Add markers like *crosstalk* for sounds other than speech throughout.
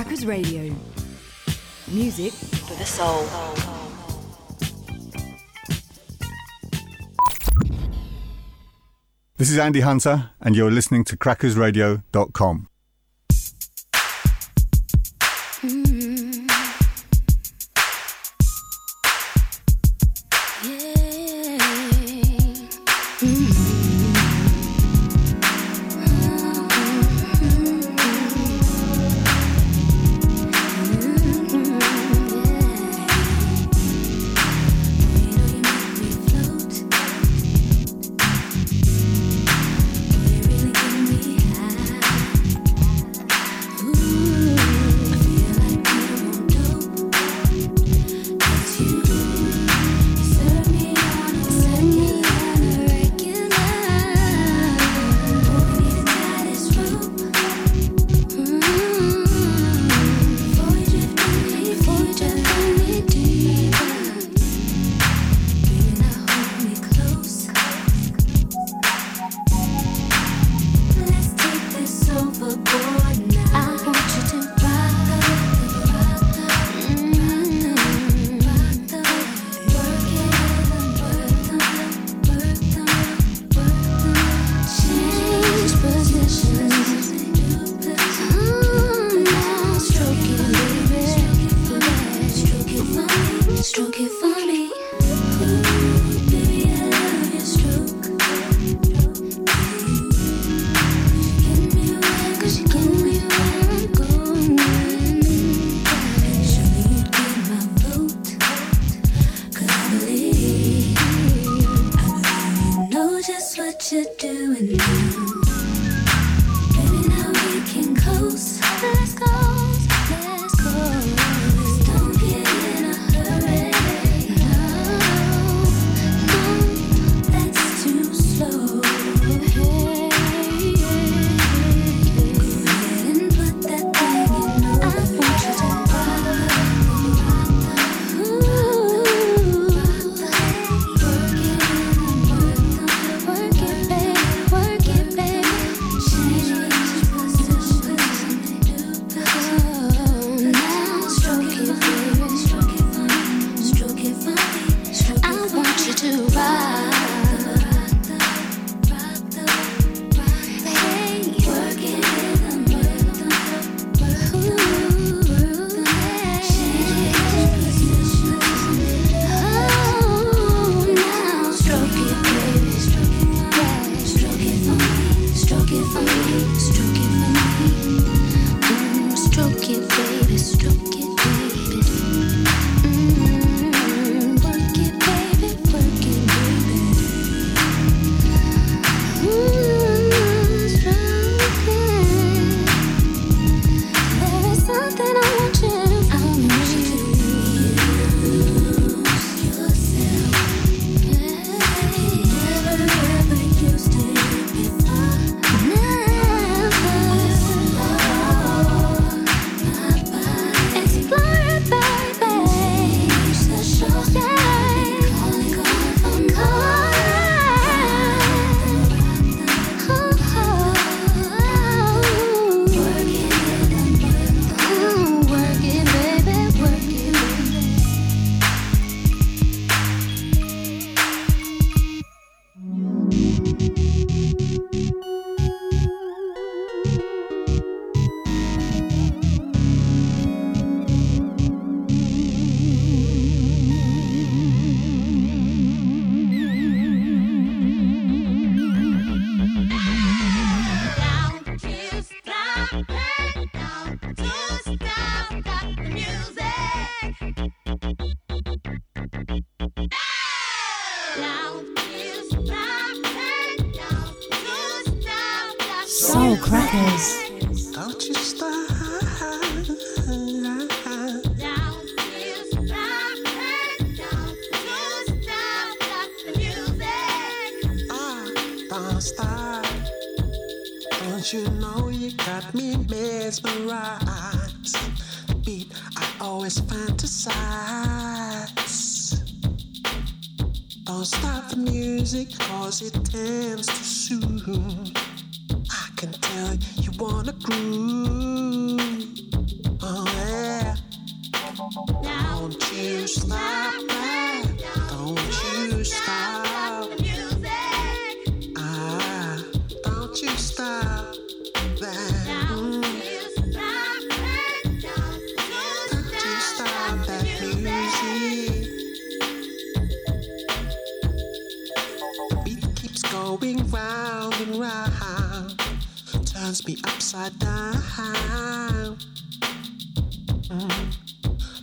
Crackers Radio. Music for the soul. This is Andy Hunter, and you're listening to crackersradio.com.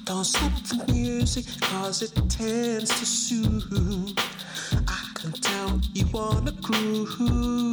Don't stop the music, cause it tends to soothe. I can tell you wanna groove.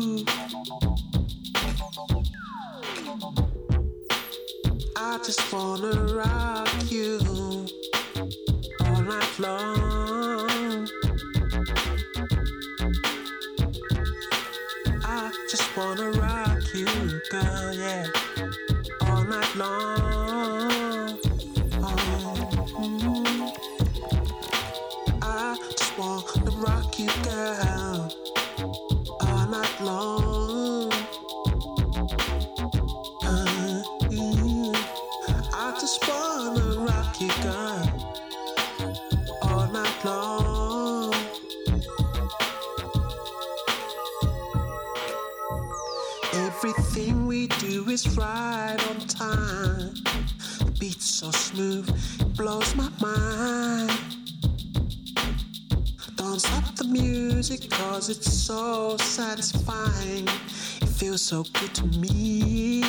So good to me.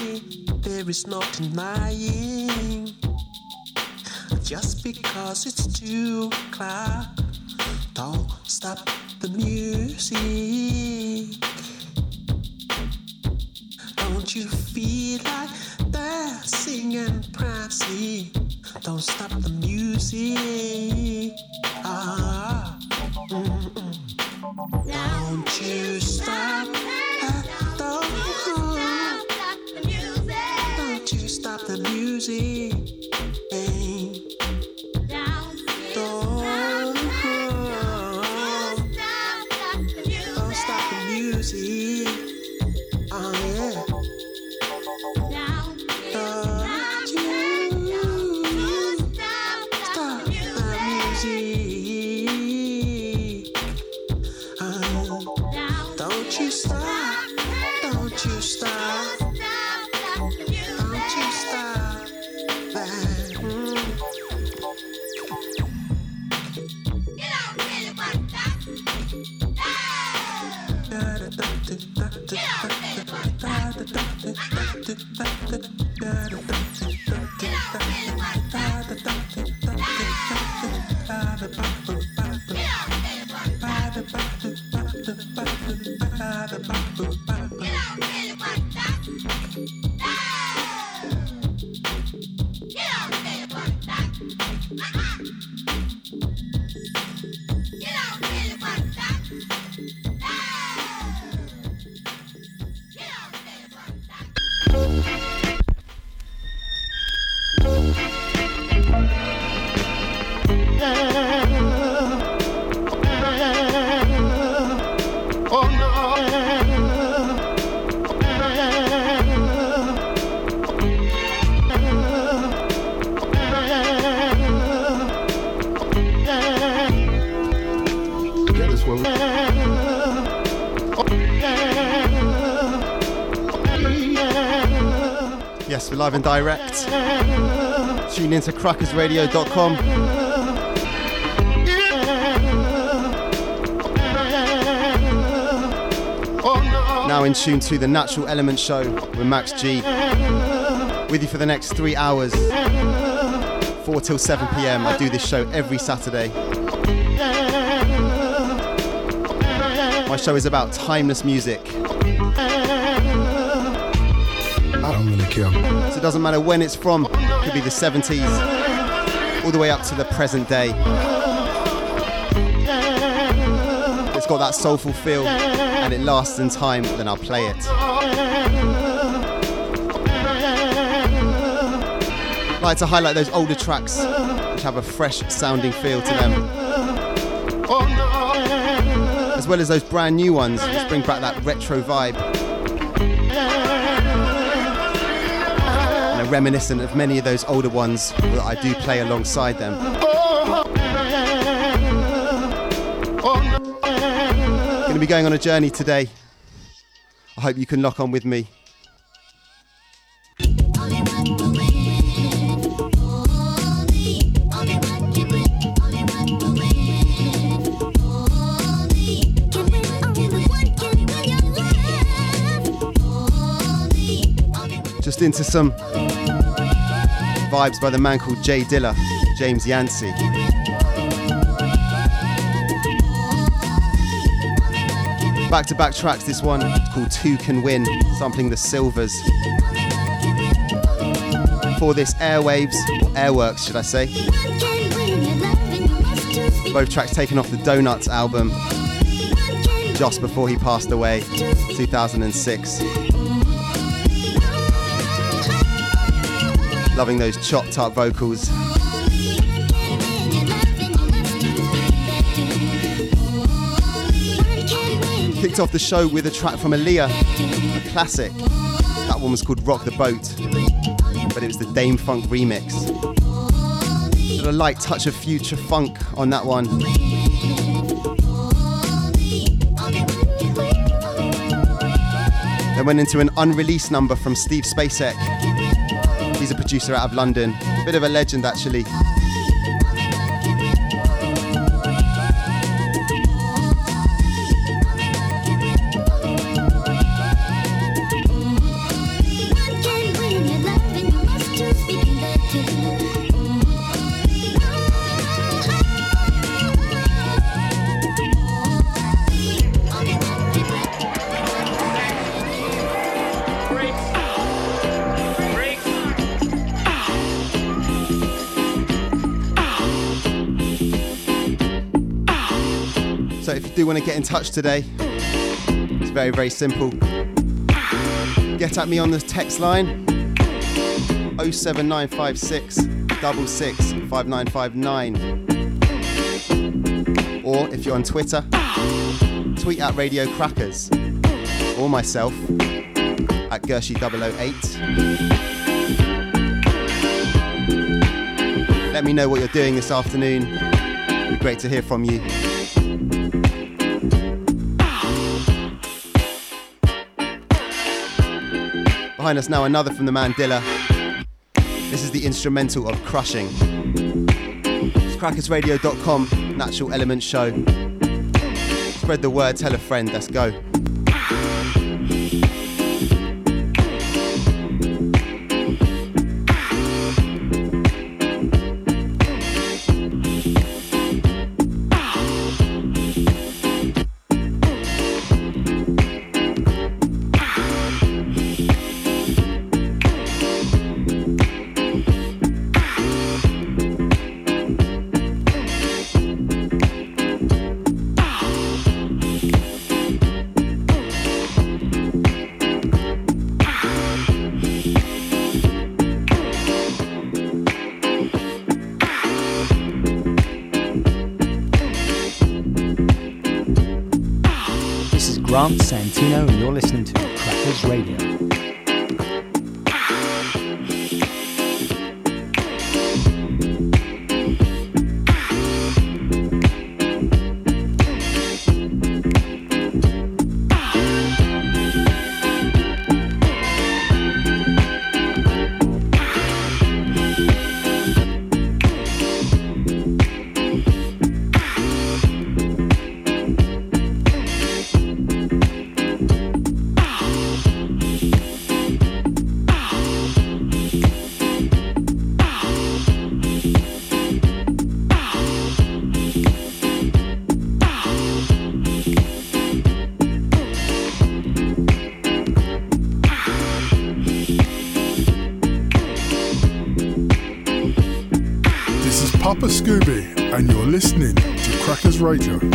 There is no denying. Live and direct. Tune into crackersradio.com. Now in tune to the Natural Element Show with Max G. With you for the next three hours, 4 till 7 pm. I do this show every Saturday. My show is about timeless music So it doesn't matter when it's from, it could be the 70s, all the way up to the present day. It's got that soulful feel and it lasts in time, then I'll play it. I like to highlight those older tracks which have a fresh sounding feel to them. As well as those brand new ones which bring back that retro vibe. Reminiscent of many of those older ones that I do play alongside them. Going to be going on a journey today. I hope you can lock on with me. Just into some vibes by the man called J Dilla, James Yancey. Back to back tracks, this one called Two Can Win, sampling the Silvers. For this Airwaves, or Airworks should I say. Both tracks taken off the Donuts album just before he passed away, 2006. Loving those chopped up vocals. Kicked off the show with a track from Aaliyah, a classic. That one was called Rock the Boat, but it was the Dam-Funk remix. Got a light touch of future funk on that one. Then went into an unreleased number from Steve Spacek. He's a producer out of London, bit of a legend actually. Want to get in touch today, it's very, very simple. Get at me on the text line 07956 66 5959. Or if you're on Twitter, tweet at Radio Crackers or myself at Gershi008. Let me know what you're doing this afternoon. It'd be great to hear from you. Behind us now, another from the man Dilla. This is the instrumental of Crushing. It's crackersradio.com, Natural Element Show. Spread the word, tell a friend, let's go. Scooby, and you're listening to crackersradio.com.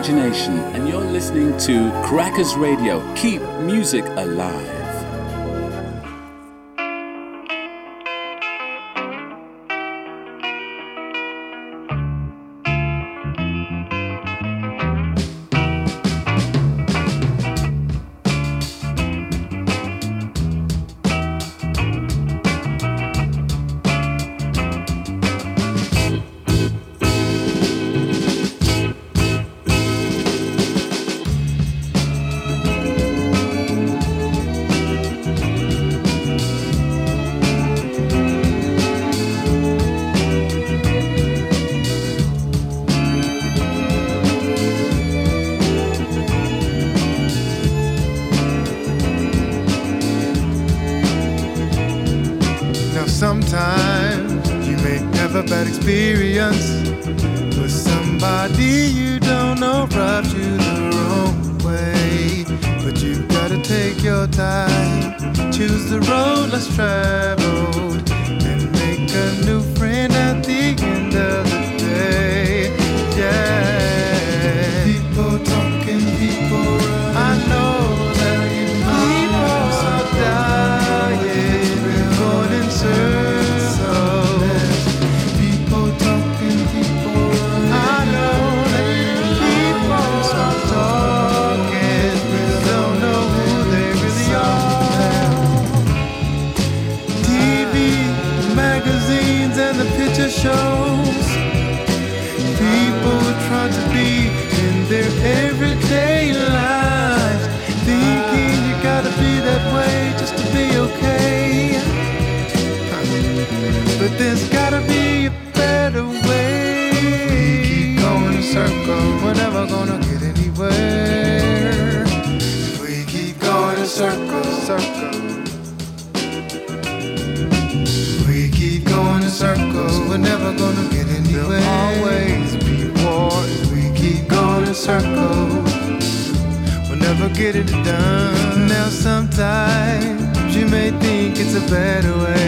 Imagination, and you're listening to Crackers Radio. Keep music alive.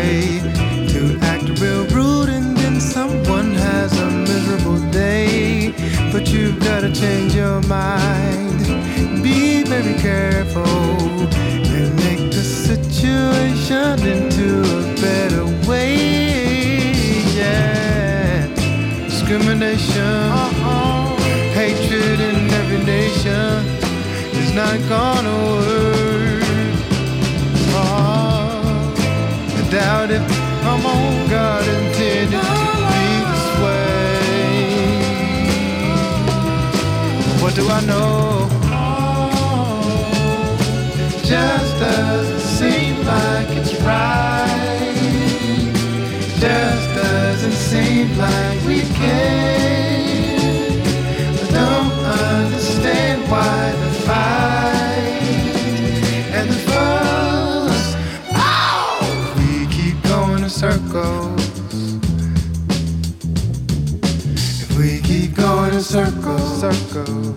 Way to act real rude and then someone has a miserable day. But you've gotta change your mind. Be very careful and make the situation into a better way. Yeah. Discrimination, uh-huh. hatred in every nation is not gonna What do I know? Just doesn't seem like it's right. Just doesn't seem like we can. I don't understand why the fight and the fuss. Oh, we keep going in circles. If we keep going in circles, circles,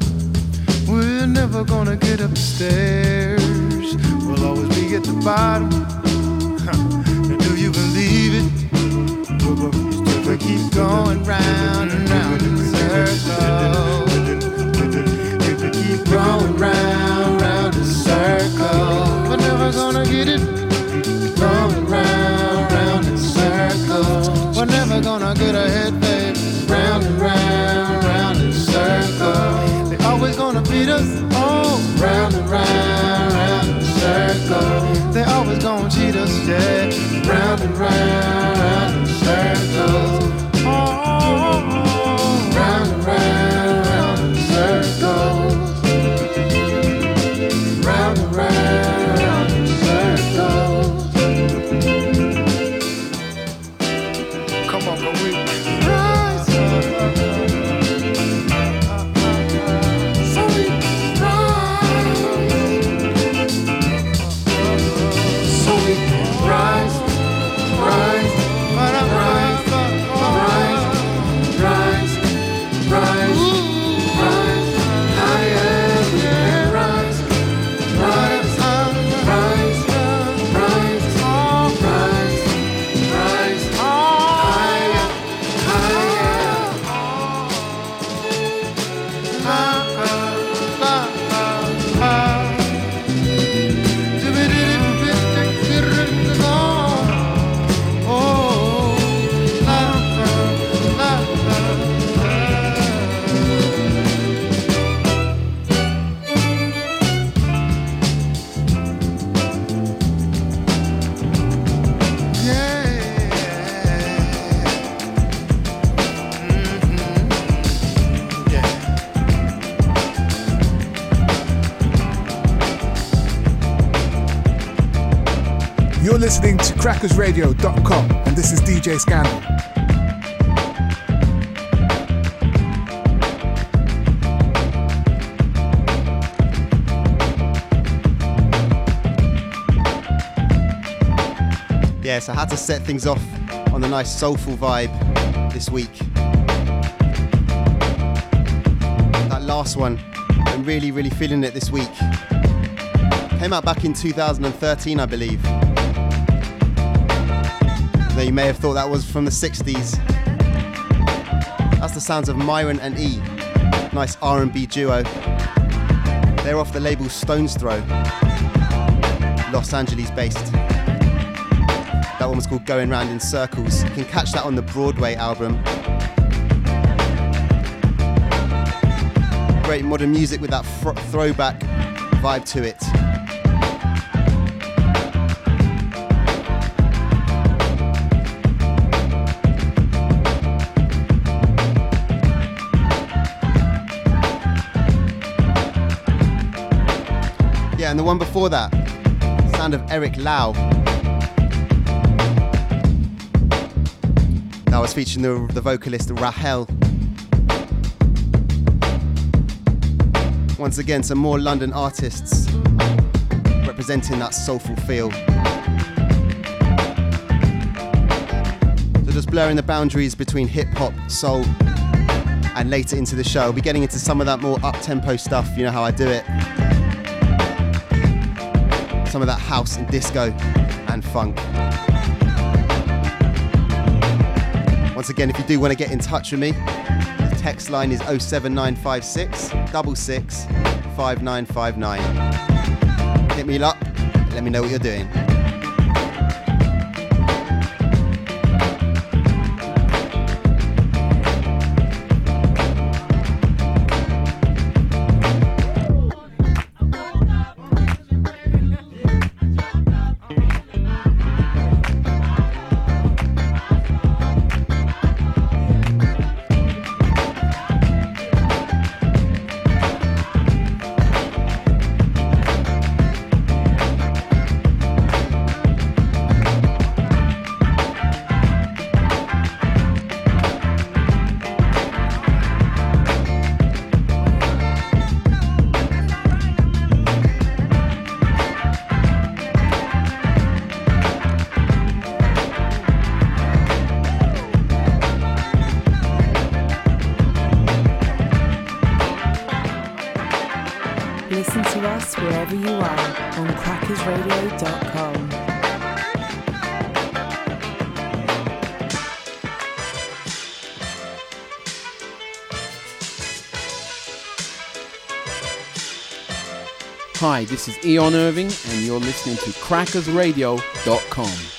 never gonna get up the stairs. We'll always be at the bottom. Huh. Do you believe it? We keep going round and round in circles. We keep going round, round in circles, we're never gonna get it. Going round, round in circles, we're never gonna get ahead, babe. Round and round, round in circles, they always gonna beat us. Round and round, in circles, they always gonna cheat us, yeah. Round and round, round in circles. Oh, listening and this is DJ Scandal. Yeah, so I had to set things off on a nice soulful vibe this week. That last one, I'm really, really feeling it this week. Came out back in 2013, I believe. You may have thought that was from the 60s. That's the sounds of Myron and E. Nice R&B duo. They're off the label Stones Throw. Los Angeles based. That one was called Going Round in Circles. You can catch that on the Broadway album. Great modern music with that fr- throwback vibe to it. Yeah, and the one before that, sound of Eric Lau. That was featuring the, the vocalist Rahel. Once again, some more London artists representing that soulful feel. So just blurring the boundaries between hip hop, soul, and later into the show, I'll be getting into some of that more up tempo stuff. You know how I do it. Some of that house and disco and funk. Once again, if you do want to get in touch with me, the text line is 07956 66 5959. Hit me up, let me know what you're doing. Hi, this is Eon Irving, and you're listening to crackersradio.com.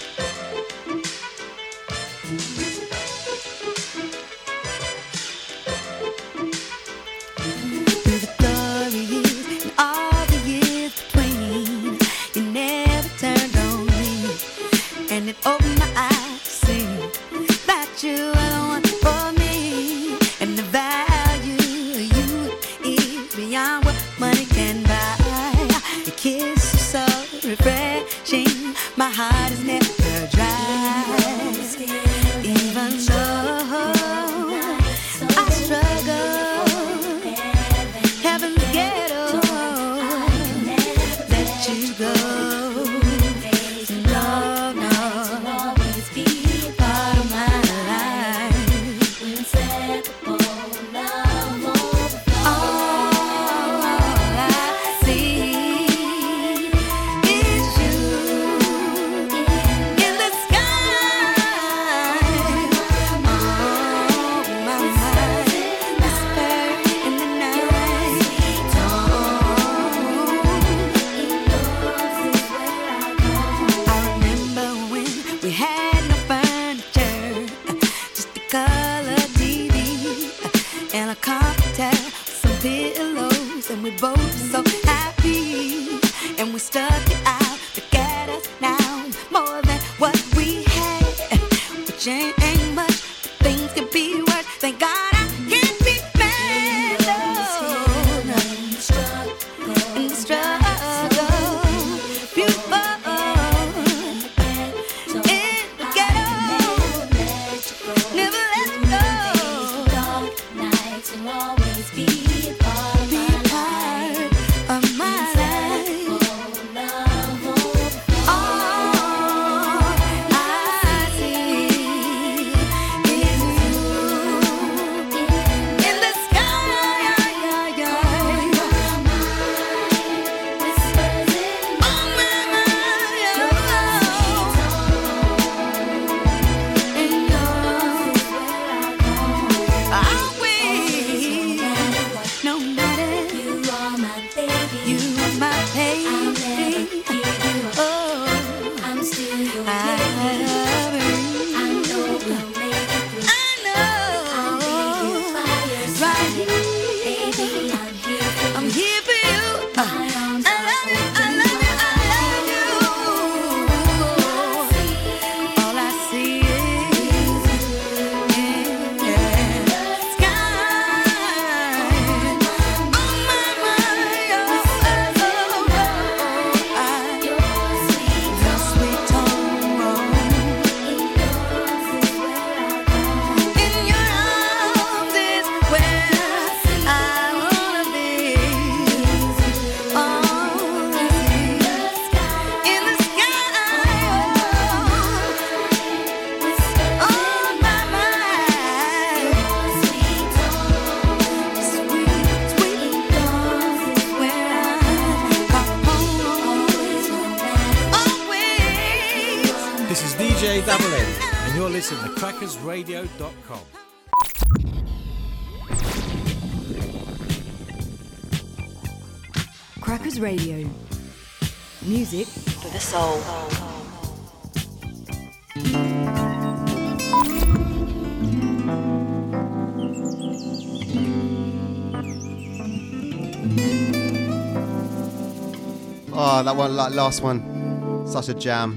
Like last one. Such a jam.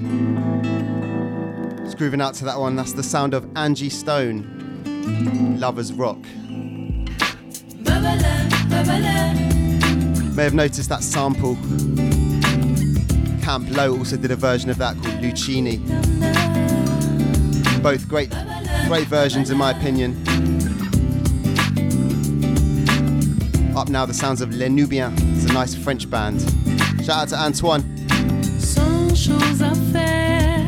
Just grooving out to that one. That's the sound of Angie Stone. Lovers Rock. May have noticed that sample. Camp Lo also did a version of that called Luchini. Both great, great versions in my opinion. Up now, the sounds of Les Nubians. It's a nice French band. Shout out to Antoine. Choses à faire,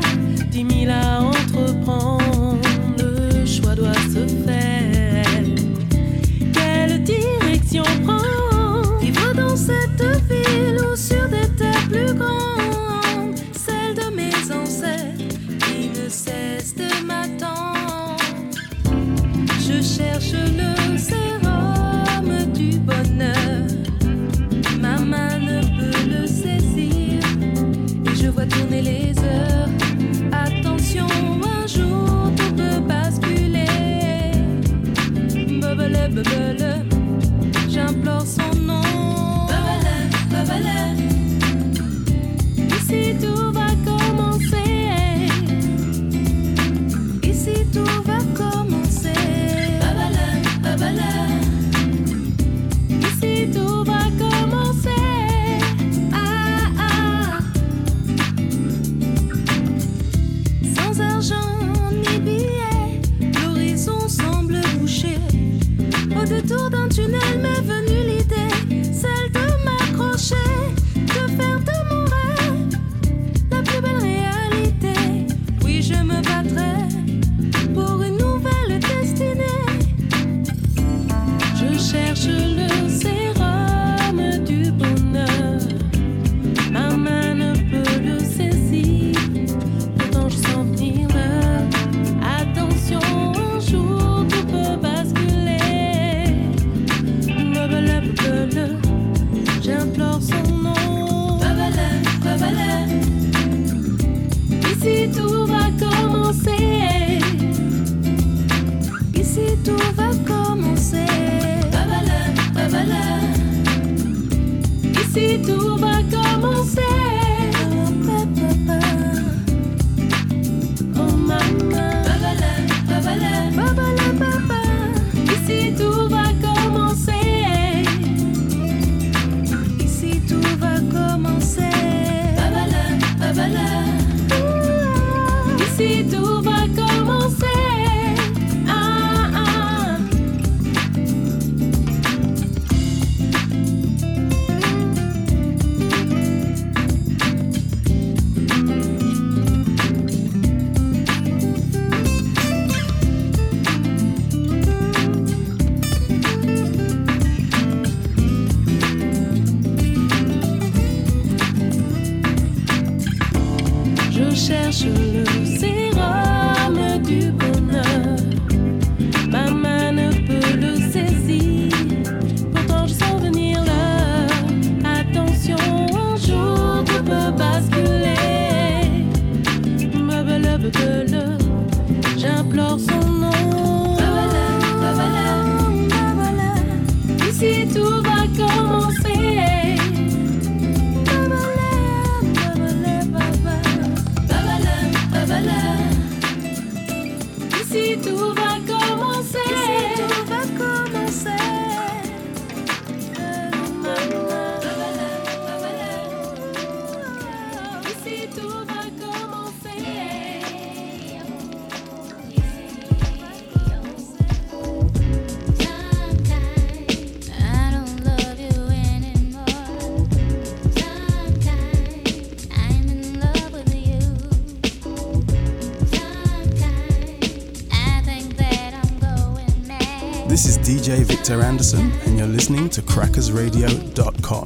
dix mille à entreprendre. Victor Anderson, and you're listening to crackersradio.com.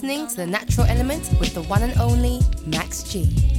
listening to The Natural Element with the one and only Max G.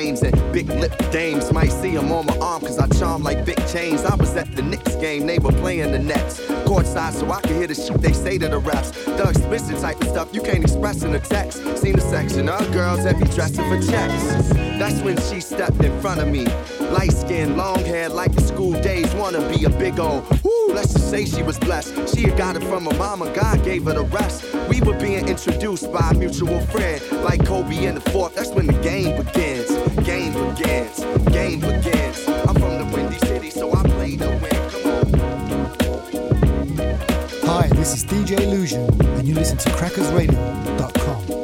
frames and big lip dames. Might see 'em on my arm, cause I charm like big chains. I was at the Knicks game, they were playing the Nets. Courtside, so I could hear the shit they say to the refs. The explicit type of stuff you can't express in a text. Seen a section of girls that be dressing for checks. That's when she stepped in front of me. Light skin, long hair, like the school days. Wanna be a big old woo. Let's just say she was blessed. She had got it from her mama, God gave her the rest. We were being introduced by a mutual friend, like Kobe in the fourth. That's when the game begins. Game begins. Game begins. I'm from the Windy City, so I play to win. Hi, this is DJ Illusion, and you listen to crackersradio.com.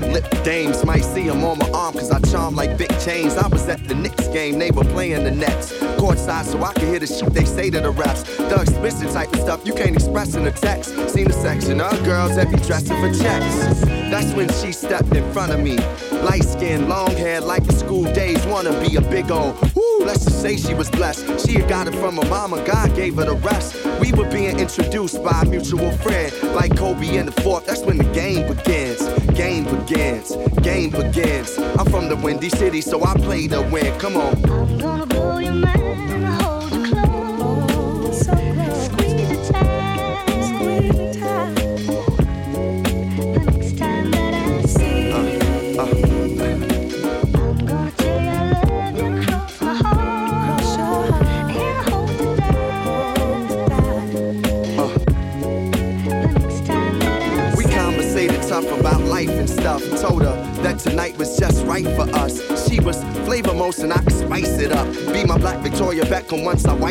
lip dames. Might see 'em on my arm, cause I charm like big chains. I was at the Knicks game, they were playing the Nets. Courtside, so I could hear the shit they say to the refs. The explicit type of stuff you can't express in a text. Seen a section of girls that be dressing for checks. That's when she stepped in front of me. Light skin, long hair, like the school days. Wanna be a big old woo. Let's just say she was blessed. She had got it from her mama, God gave her the rest. We were being introduced by a mutual friend, like Kobe in the fourth. That's when the game begins. Game begins. Game begins. I'm from the Windy City, so I play to win. Come on. I'm gonna blow your mind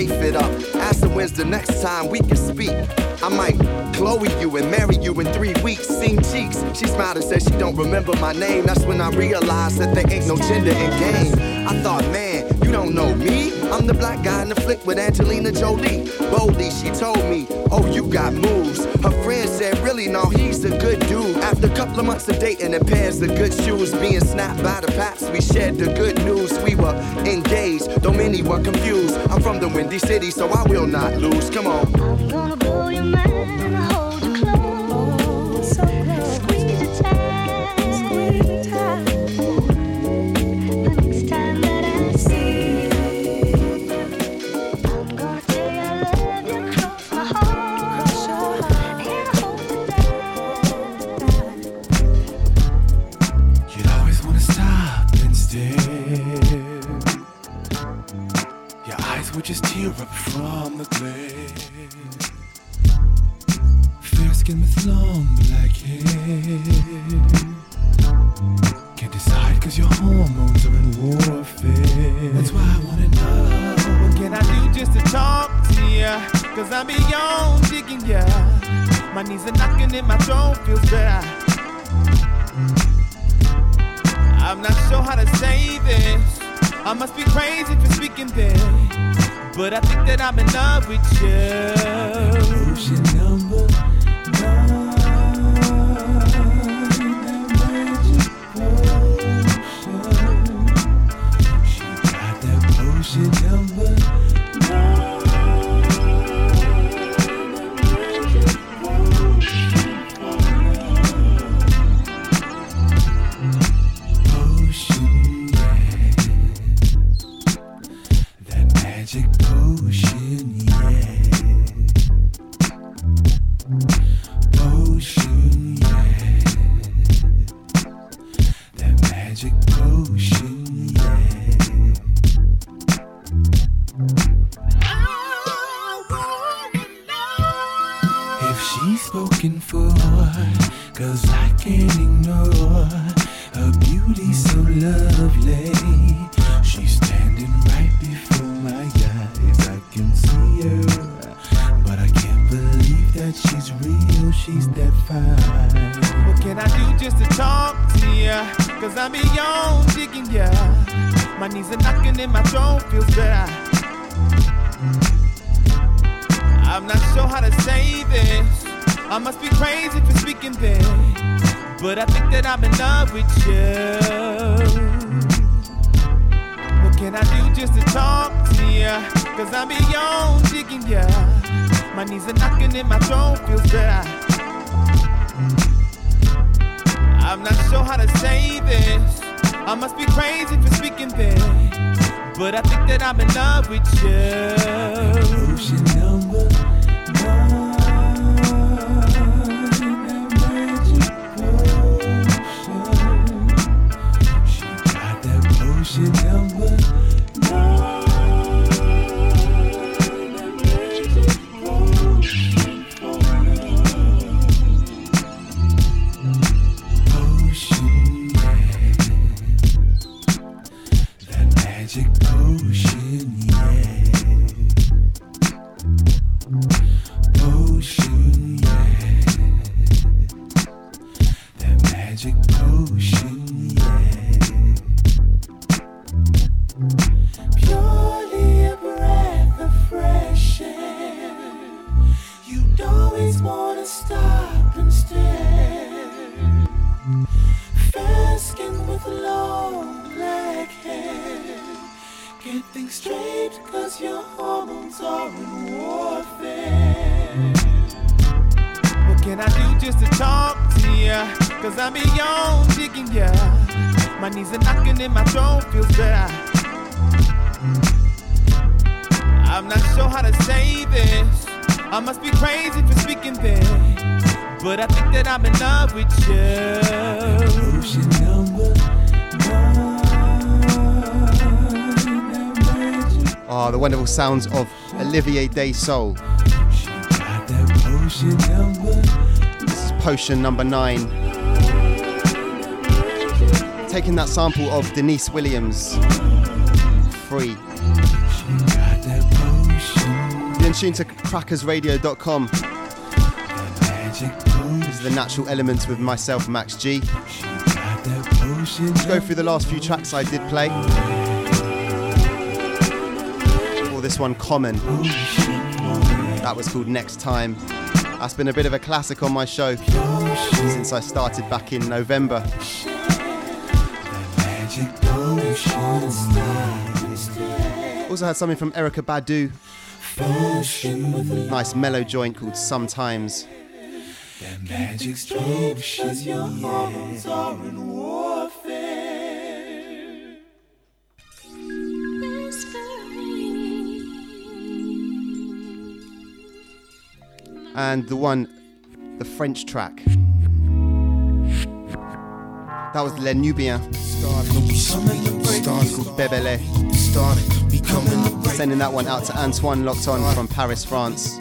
wife it up. Ask her when's the next time we can speak. I might Chloe you and marry you in three weeks. Seen cheeks. She smiled and said she don't remember my name. That's when I realized that there ain't no gender in game. I thought, man, you don't know me. I'm the black guy in the flick with Angelina Jolie. Boldly, she told me, Oh, you got moves. Her friend said, Really, no, he's a good of months of dating and pairs of good shoes, being snapped by the paps, we shared the good news. We were engaged, though many were confused. I'm from the Windy City, so I will not lose. Come on. I'm gonna blow your mind sounds of Oliver Daysoul. This is potion number nine. Taking that sample of Deniece Williams. Free. You're tune to crackersradio.com. This is the natural elements with myself, Max G. Let's go through the last few tracks I did play this one Common. That was called Next Time. That's been a bit of a classic on my show since I started back in November. Also had something from Erykah Badu. Nice mellow joint called Sometimes. Magic strobe your hormones are in and the one, the French track. That was Les Nubians. Stars Bebela. Sending that one out to Antoine Locked On from Paris, France.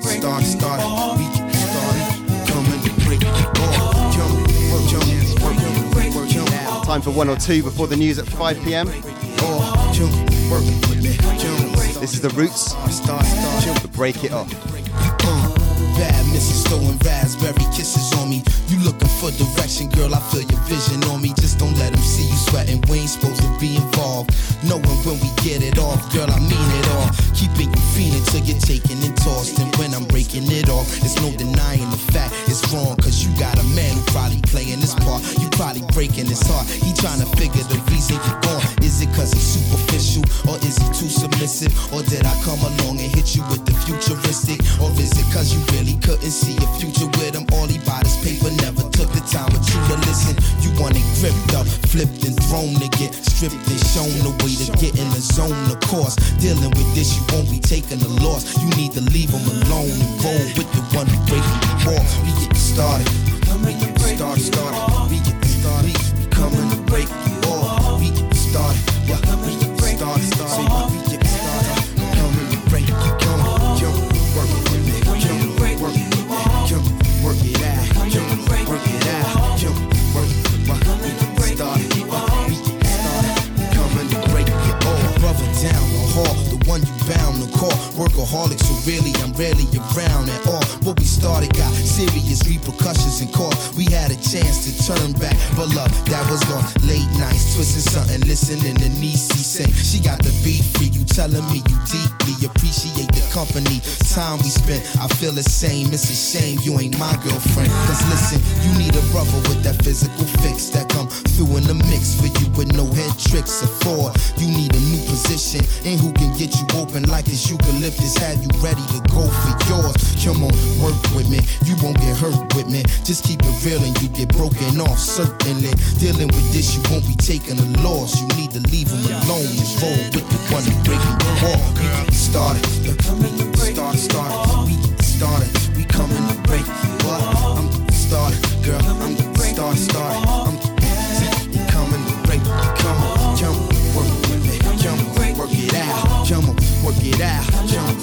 Time for one or two before the news at 5 pm. This is the roots. To break it off. Misses throwing raspberry kisses on me. You looking for direction, girl? I feel your vision on me. Just don't let them see you sweating. We ain't supposed to be involved. Knowing when we get it off, girl, I mean it all. Keeping you feeling till you're taken and tossed. And when I'm breaking it off, there's no denying the fact it's wrong. Cause you got a man who probably playing this part. You probably breaking his heart. He trying to figure the reason you're gone. Is it cause he's superficial? Or is he too submissive? Or did I come along and hit you with the futuristic? Or is it cause you really couldn't see a future with him? All he bought his paper, never took the time with you to listen. You want it gripped up, flipped and thrown to get stripped and shown the way to get in the zone. Of course, dealing with this, you won't be taking a loss. You need to leave him alone and roll with the one who breaking you off. We get started. We get started, started. We get started. We coming to break you off. We get started. Workaholic, so really I'm rarely around at all. What we started got serious repercussions and cost. We had a chance to turn back, but love, that was on late nights, twisting something, listening to Niecy say she got the beat for you, telling me you deeply appreciate the company, time we spent. I feel the same, it's a shame you ain't my girlfriend. Cause listen, you need a brother with that physical fix that come through in the mix for you with no head tricks or fraud. You need a new position and who can get you open like this eucalyptus, have you ready to go for yours. Come on, work with me, you won't get hurt with me. Just keep it real and you get broken off, certainly. Dealing with this, you won't be taking a loss. You need to leave them alone and roll with the one that breaking the wall. We get started, started, started. We get started, we coming to break up. I'm started, girl. I'm work it out, jump,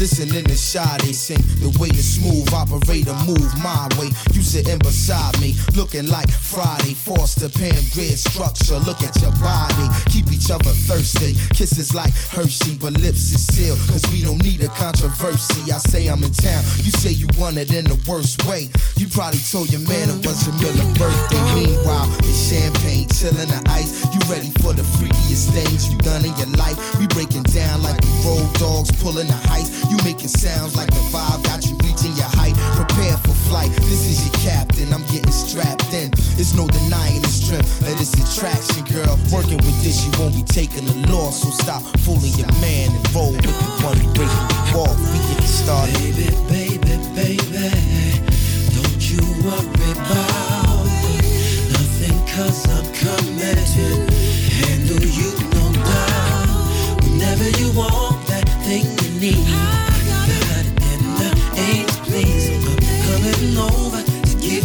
listening to Sade sing. The way the smooth operator move my way. You sitting beside me, looking like Friday. Foster Pam grid structure. Look at your body, keep each other thirsty. Kisses like Hershey, but lips is sealed. Cause we don't need a controversy. I say I'm in town, you say you want it in the worst way. You probably told your man it was your Miller birthday. Meanwhile, it's champagne, chilling the ice. You ready for the freakiest things you done in your life? We breaking down like we road dogs, pulling the heights. You making sounds like the vibe got you reaching your height. Prepare for flight. This is your captain. I'm getting strapped in. There's no denying the strength of this attraction, girl. Working with this, you won't be taking a loss. So stop fooling your man and roll with the one the wall. We get started. Baby, baby, baby, don't you worry about nothing cause I'm to handle you no doubt. Whenever you want that thing I'm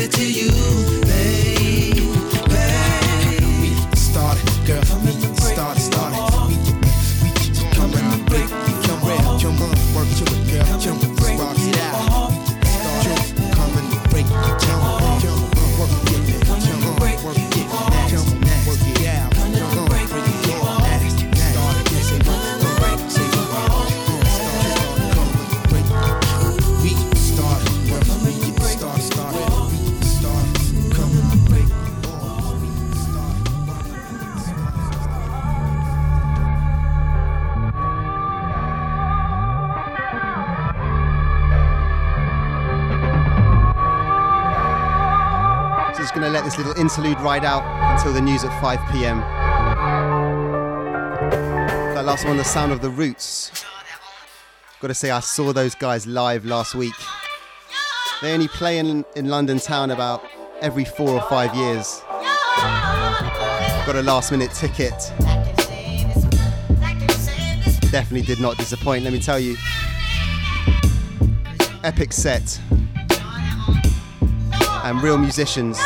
to you, interlude ride out until the news at 5 pm. That last one, the sound of the roots. Got to say, I saw those guys live last week. They only play in, in London town about every four or five years. Got a last minute ticket. Definitely did not disappoint, let me tell you. Epic set. And real musicians.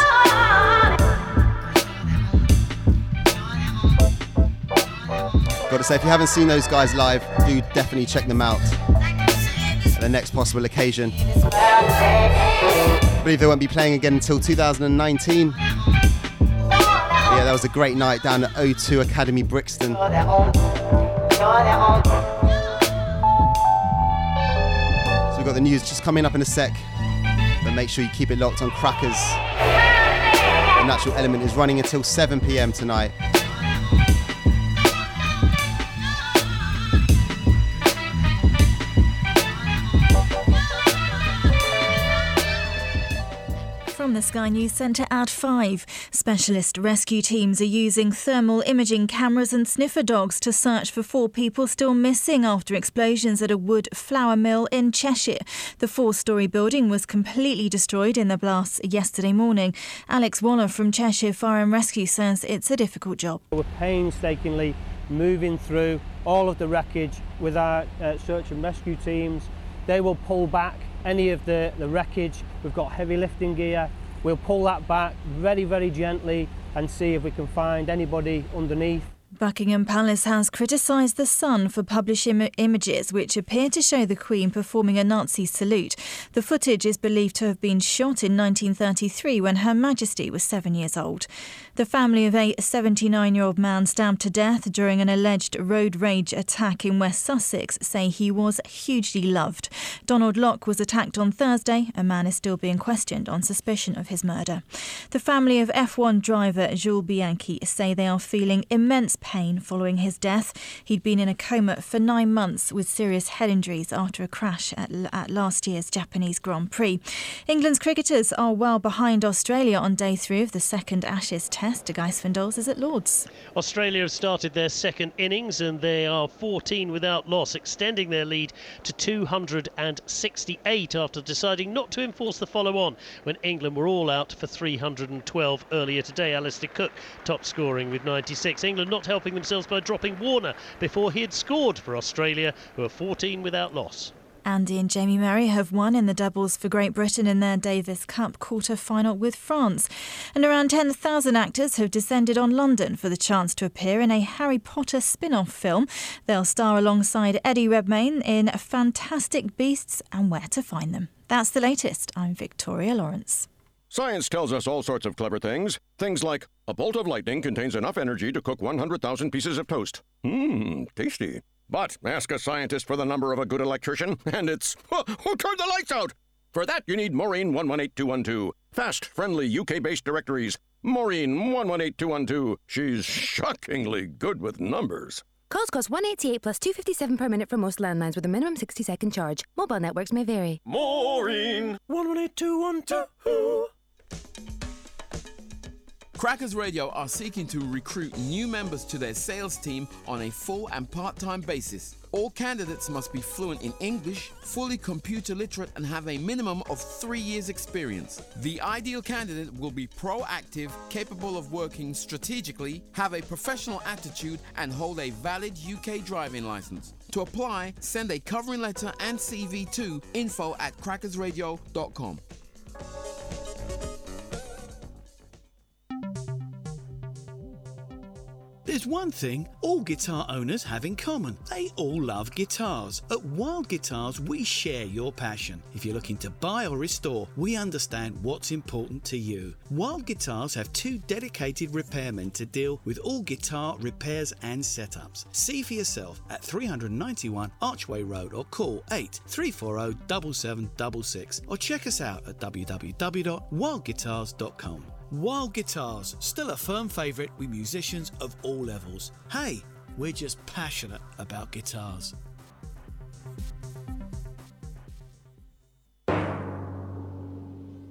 Got to say, if you haven't seen those guys live, do definitely check them out. at the next possible occasion. I believe they won't be playing again until 2019. Yeah, that was a great night down at O2 Academy Brixton. So we've got the news just coming up in a sec, but make sure you keep it locked on Crackers. The Natural Element is running until 7 pm tonight. The Sky News Centre at 5, specialist rescue teams are using thermal imaging cameras and sniffer dogs to search for four people still missing after explosions at a wood flour mill in Cheshire. The four story building was completely destroyed in the blasts yesterday morning. Alex Waller from Cheshire Fire and Rescue says it's a difficult job. We're painstakingly moving through all of the wreckage with our uh, search and rescue teams. They will pull back any of the, the wreckage. We've got heavy lifting gear. We'll pull that back very, very gently and see if we can find anybody underneath. Buckingham Palace has criticised The Sun for publishing Im- images which appear to show the Queen performing a Nazi salute. The footage is believed to have been shot in 1933 when Her Majesty was seven years old. The family of a 79 year old man stabbed to death during an alleged road rage attack in West Sussex say he was hugely loved. Donald Locke was attacked on Thursday. A man is still being questioned on suspicion of his murder. The family of F1 driver Jules Bianchi say they are feeling immense pain following his death. He'd been in a coma for nine months with serious head injuries after a crash at, at last year's Japanese Grand Prix. England's cricketers are well behind Australia on day three of the second Ashes test. Guy Swindells is at Lords. Australia have started their second innings and they are 14 without loss, extending their lead to 268 after deciding not to enforce the follow on when England were all out for 312 earlier today. Alastair Cook top scoring with 96. England not helping themselves by dropping Warner before he had scored for Australia, who are 14 without loss. Andy and Jamie Murray have won in the doubles for Great Britain in their Davis Cup quarter final with France. And around 10,000 actors have descended on London for the chance to appear in a Harry Potter spin off film. They'll star alongside Eddie Redmayne in Fantastic Beasts and Where to Find Them. That's the latest. I'm Victoria Lawrence. Science tells us all sorts of clever things. Things like a bolt of lightning contains enough energy to cook 100,000 pieces of toast. Mmm, tasty. But ask a scientist for the number of a good electrician, and it's *laughs* who, who turned the lights out? For that, you need Maureen 118212. Fast, friendly, UK based directories. Maureen 118212. She's shockingly good with numbers. Calls cost 188 plus 257 per minute for most landlines with a minimum 60 second charge. Mobile networks may vary. Maureen 118212. Crackers Radio are seeking to recruit new members to their sales team on a full and part time basis. All candidates must be fluent in English, fully computer literate, and have a minimum of three years' experience. The ideal candidate will be proactive, capable of working strategically, have a professional attitude, and hold a valid UK driving license. To apply, send a covering letter and CV to info at crackersradio.com. There's one thing all guitar owners have in common. They all love guitars. At Wild Guitars, we share your passion. If you're looking to buy or restore, we understand what's important to you. Wild Guitars have two dedicated repairmen to deal with all guitar repairs and setups. See for yourself at 391 Archway Road or call 8 340 7766 or check us out at www.wildguitars.com. Wild Guitars, still a firm favourite with musicians of all levels. Hey, we're just passionate about guitars.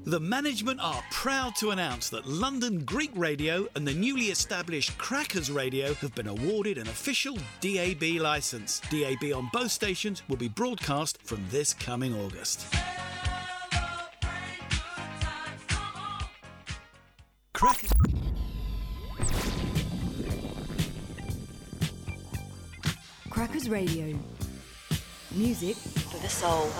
The management are proud to announce that London Greek Radio and the newly established Crackers Radio have been awarded an official DAB licence. DAB on both stations will be broadcast from this coming August. Crackers. Crackers Radio. Music for the soul.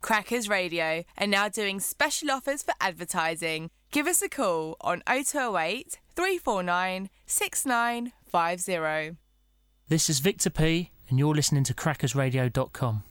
Crackers Radio are now doing special offers for advertising. Give us a call on 0208 349 6950. This is Victor P, and you're listening to crackersradio.com.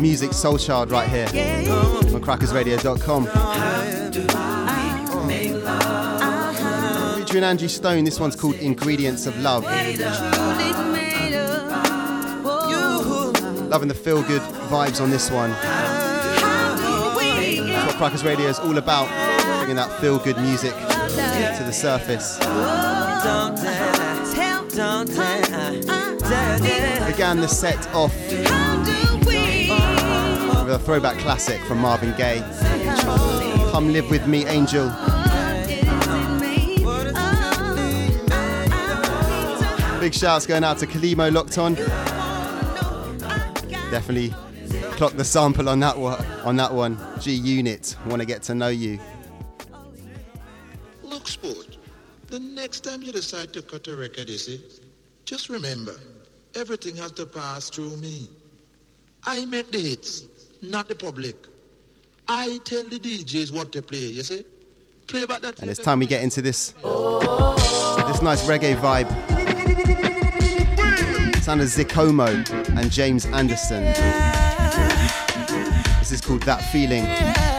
Musiq Soulchild right here on crackersradio.com. Featuring Angie Stone, this one's called Ingredients of Love. Loving the feel good vibes on this one. That's what Crackers Radio is all about, bringing that feel good music to the surface. Began the set off with a throwback classic from Marvin Gaye. Come live with me, Angel. Big shouts going out to Kalimo locked on. Definitely clock the sample on that one. On that one, G Unit. Want to get to know you. Look, sport, the next time you decide to cut a record, you see, just remember, everything has to pass through me. I make the hits, not the public. I tell the DJs what to play, you see? Play back that And it's time we get into this this nice reggae vibe. Sound of Zikomo and James Anderson. This is called That Feeling.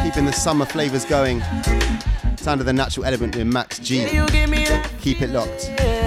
Keeping the summer flavours going. Sound of the natural element with Max G. Keep it locked.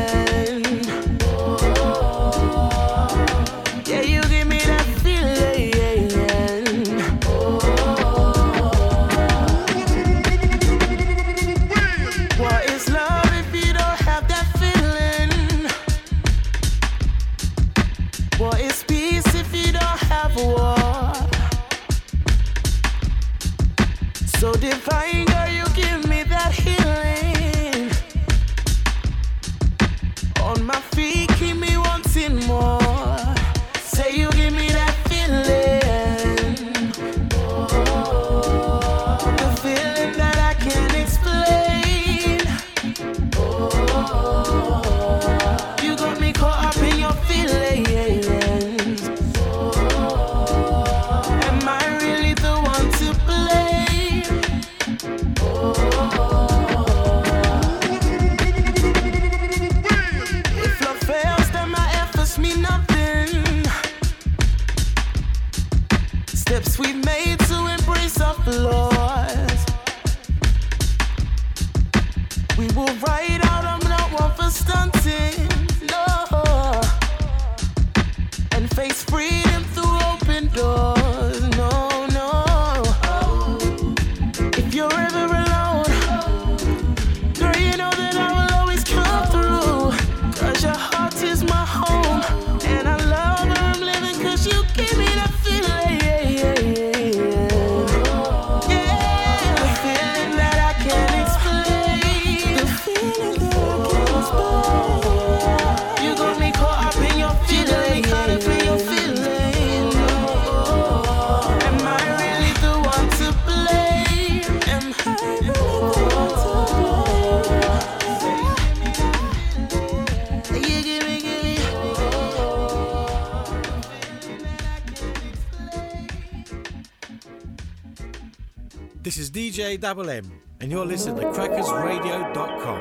Is Double M, and you're listening to crackersradio.com.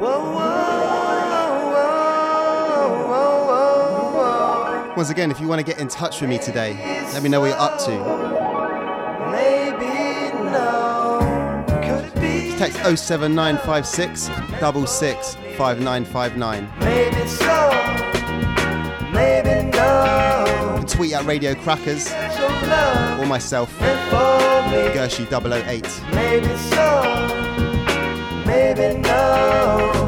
Whoa, whoa, whoa, whoa, whoa. Once again, if you want to get in touch with me today, let me know what you're up to. Maybe no. Could it be? Just text 07956 66 tweet at Radio Crackers or myself, for. Gershie008. Maybe so. Maybe no.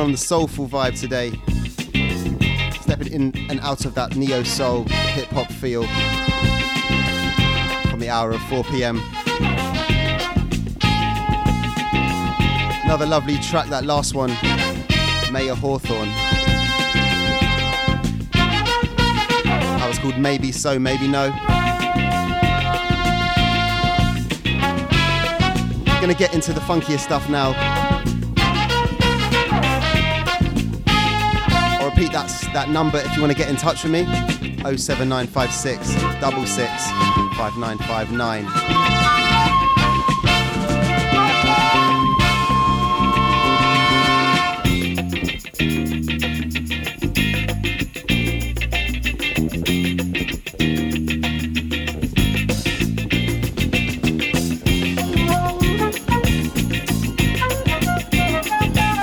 On the soulful vibe today. Stepping in and out of that neo soul hip hop feel from the hour of 4 pm. Another lovely track, that last one, Mayer Hawthorne. That was called Maybe So, Maybe No. Gonna get into the funkier stuff now. Repeat that, number if you want to get in touch with me 07956 66 5959.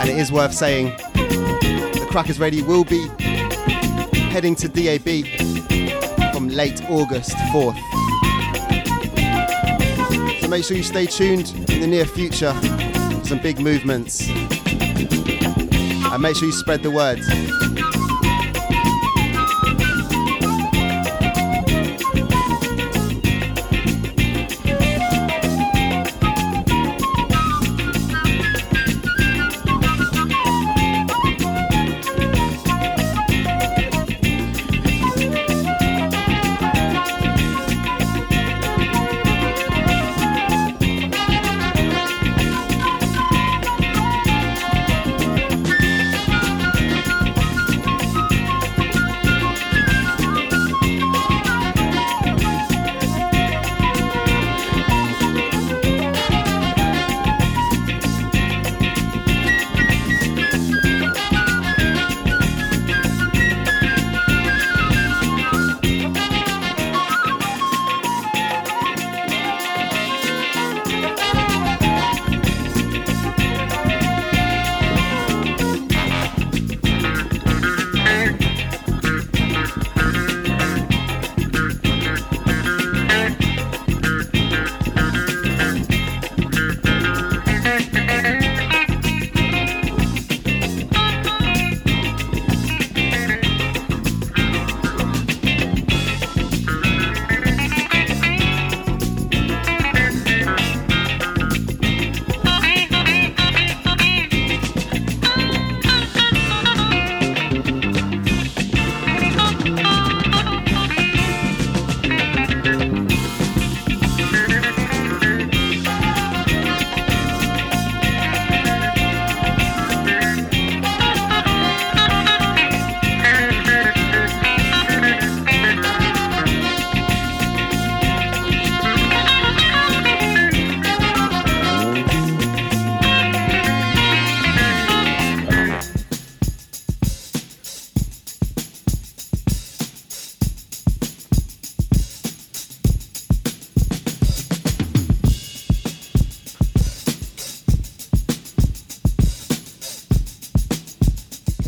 And it is worth saying Crackers Radio will be heading to DAB from late August 4th. So make sure you stay tuned in the near future some big movements. And make sure you spread the word.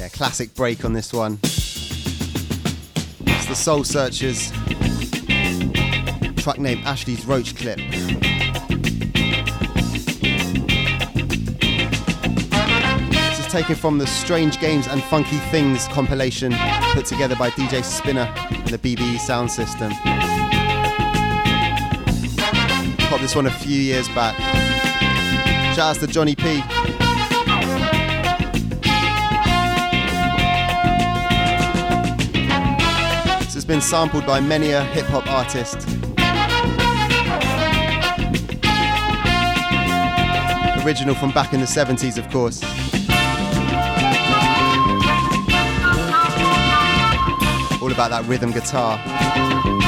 Classic break on this one. It's the Soul Searchers. Track name Ashley's Roach Clip. This is taken from the Strange Games and Funky Things compilation put together by DJ Spinner and the BBE sound system. Popped this one a few years back. Shout outs to Johnny P. been sampled by many a hip hop artist. Original from back in the 70s, of course. All about that rhythm guitar.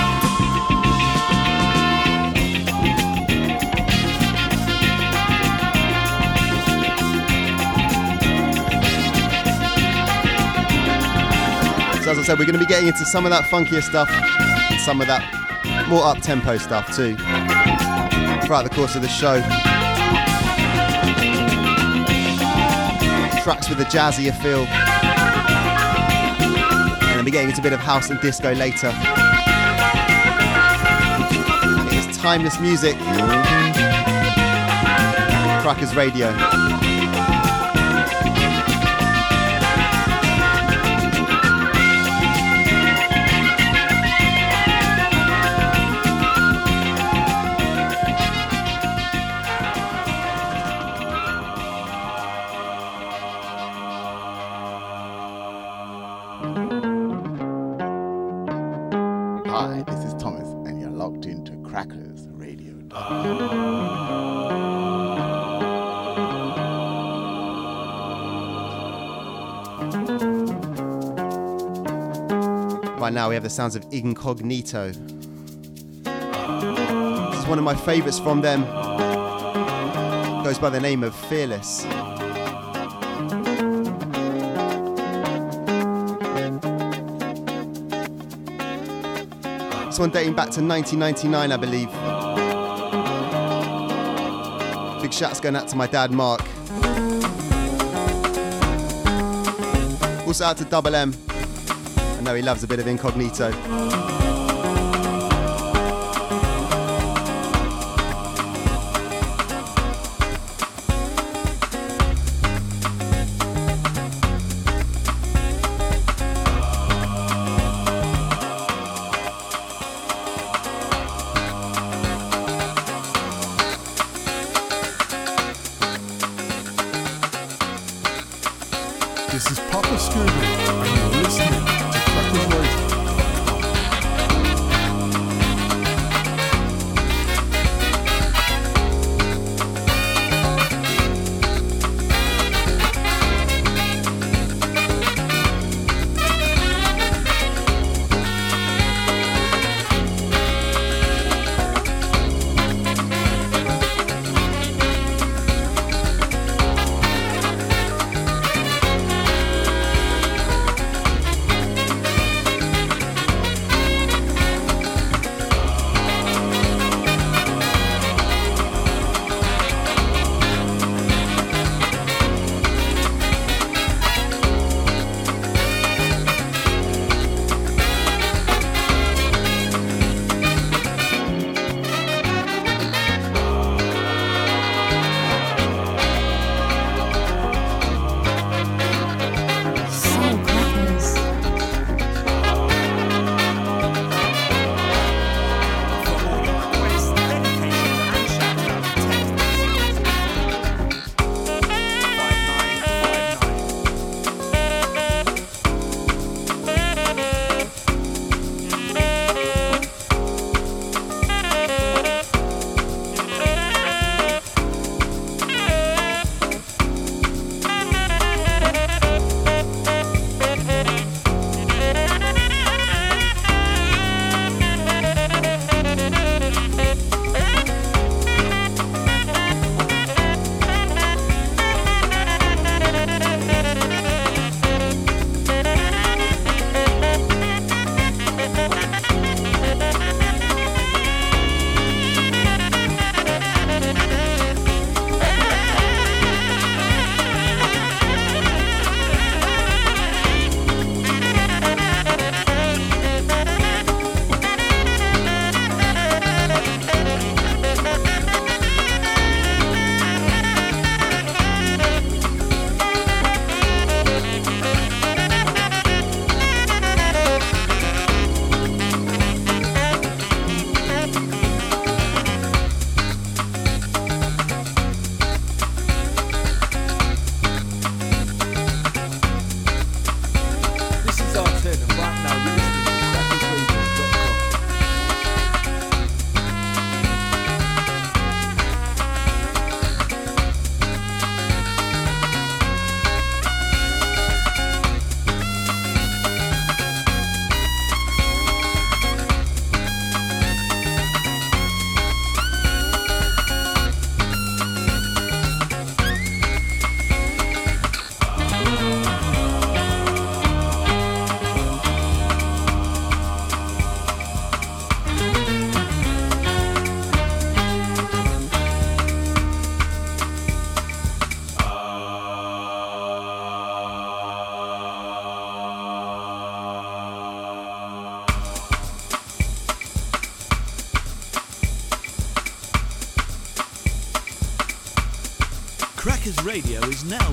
As I said, we're going to be getting into some of that funkier stuff and some of that more up-tempo stuff too throughout the course of the show. Tracks with a jazzier feel. And then be getting into a bit of house and disco later. It is timeless music. Crackers Radio. We have the sounds of Incognito. This is one of my favourites from them. Goes by the name of Fearless. This one dating back to 1999, I believe. Big shouts going out to my dad, Mark. Also out to Double M. Know he loves a bit of incognito. Now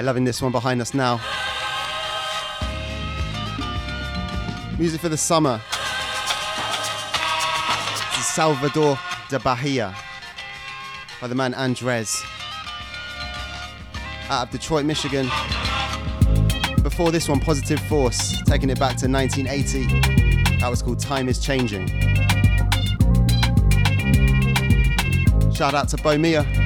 Yeah, loving this one behind us now. Music for the summer. Salvador de Bahia by the man Andres out of Detroit, Michigan. Before this one, Positive Force, taking it back to 1980. That was called Time is Changing. Shout out to Bomia.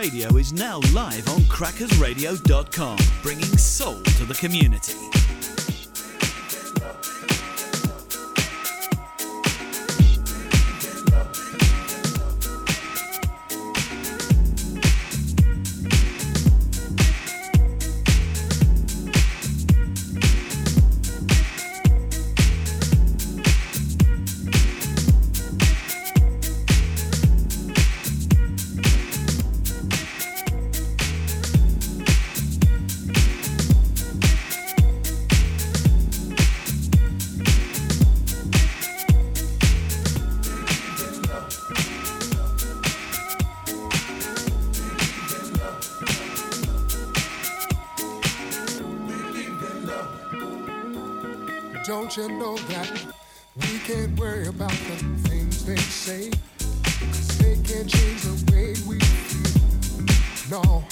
Radio is now live on crackersradio.com, bringing soul to the community. Don't you know that we can't worry about the things they say? Cause they can't change the way we feel. No.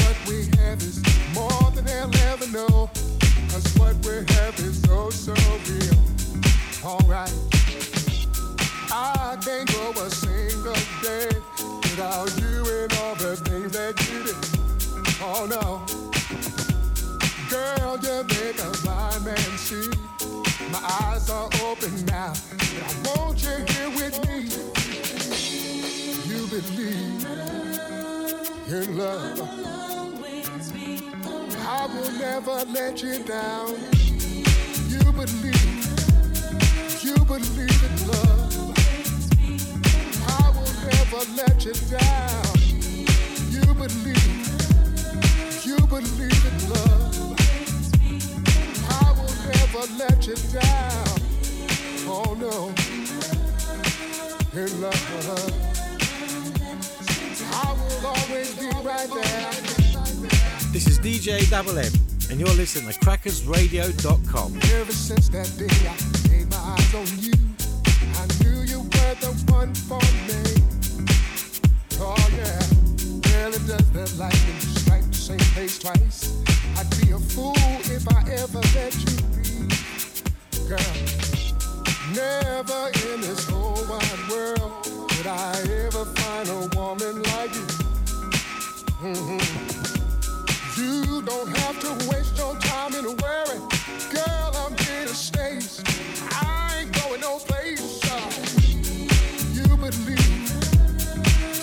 What we have is more than they'll ever know. Cause what we have is so so real. Alright. I can't go a single day without you and all the things that you did. Oh no. Girl, you make a eyes are open now. And I want you here with me. You believe in love. I will never let you down. You believe, you believe in love. I will never let you down. You believe, you believe in love. Never let you down. Oh no, in love. I will always be right there. This is DJ Double M, and you're listening to crackersradio.com. Ever since that day I laid my eyes on you, I knew you were the one for me. Oh yeah, really does that lightning strike the same place twice? I'd be a fool if I ever let you girl. Never in this whole wide world would I ever find a woman like you. Mhm. You don't have to waste your time in worry. Girl, I'm here to stay. I ain't going no place. You believe,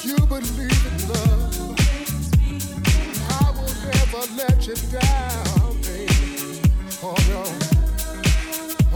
you believe in love. I will never let you down, baby. Oh no,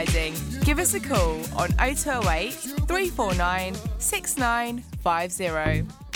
advertising. Give us a call on 0208 349 6950.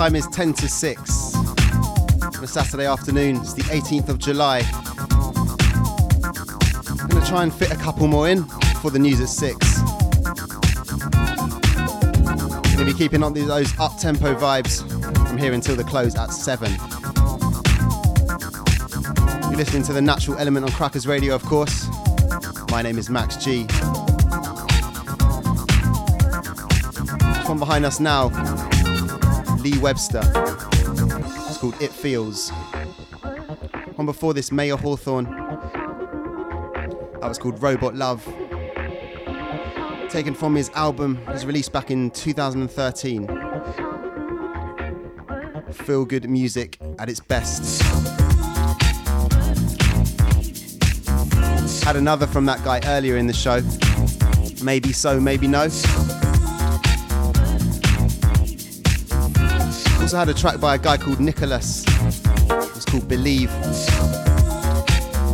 Time is 10 to 6 on a Saturday afternoon. It's the 18th of July. I'm going to try and fit a couple more in for the news at 6. Going to be keeping on those up tempo vibes from here until the close at 7. You're listening to the natural element on Crackers Radio, of course. My name is Max G. From behind us now, Lee Webster. It's called It Feels. One before this, Mayer Hawthorne. That was called Robot Love. Taken from his album, was released back in 2013. Feel good music at its best. Had another from that guy earlier in the show. Maybe so, maybe no. Also had a track by a guy called Nicholas. It's called Believe.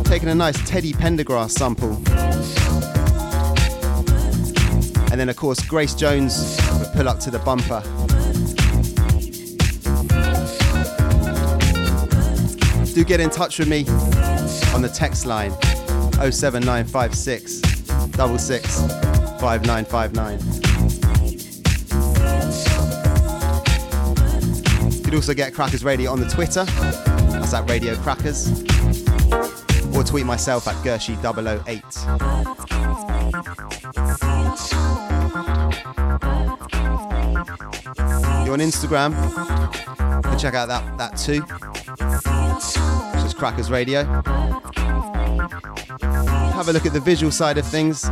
Taking a nice Teddy Pendergrass sample. And then of course Grace Jones would pull up to the bumper. Do get in touch with me on the text line 07956 66 5959. You could also get Crackers Radio on the Twitter. That's at Radio Crackers. Or tweet myself at Gershi008. You're on Instagram. You can check out that, that too. It's just Crackers Radio. Have a look at the visual side of things. See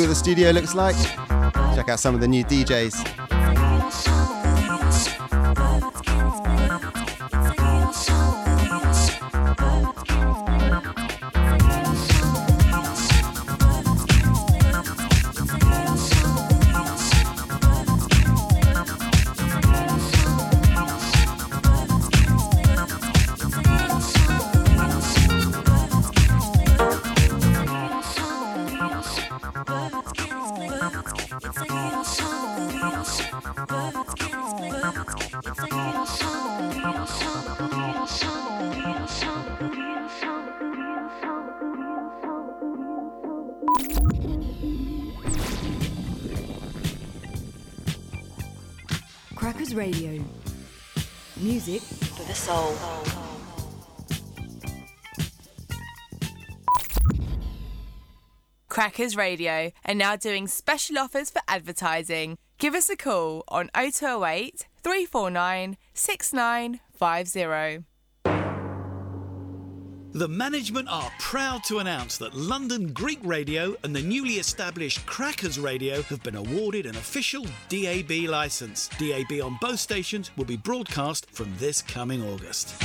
what the studio looks like. Check out some of the new DJs. Crackers Radio are now doing special offers for advertising. Give us a call on 0208 349 6950. The management are proud to announce that London Greek Radio and the newly established Crackers Radio have been awarded an official DAB licence. DAB on both stations will be broadcast from this coming August.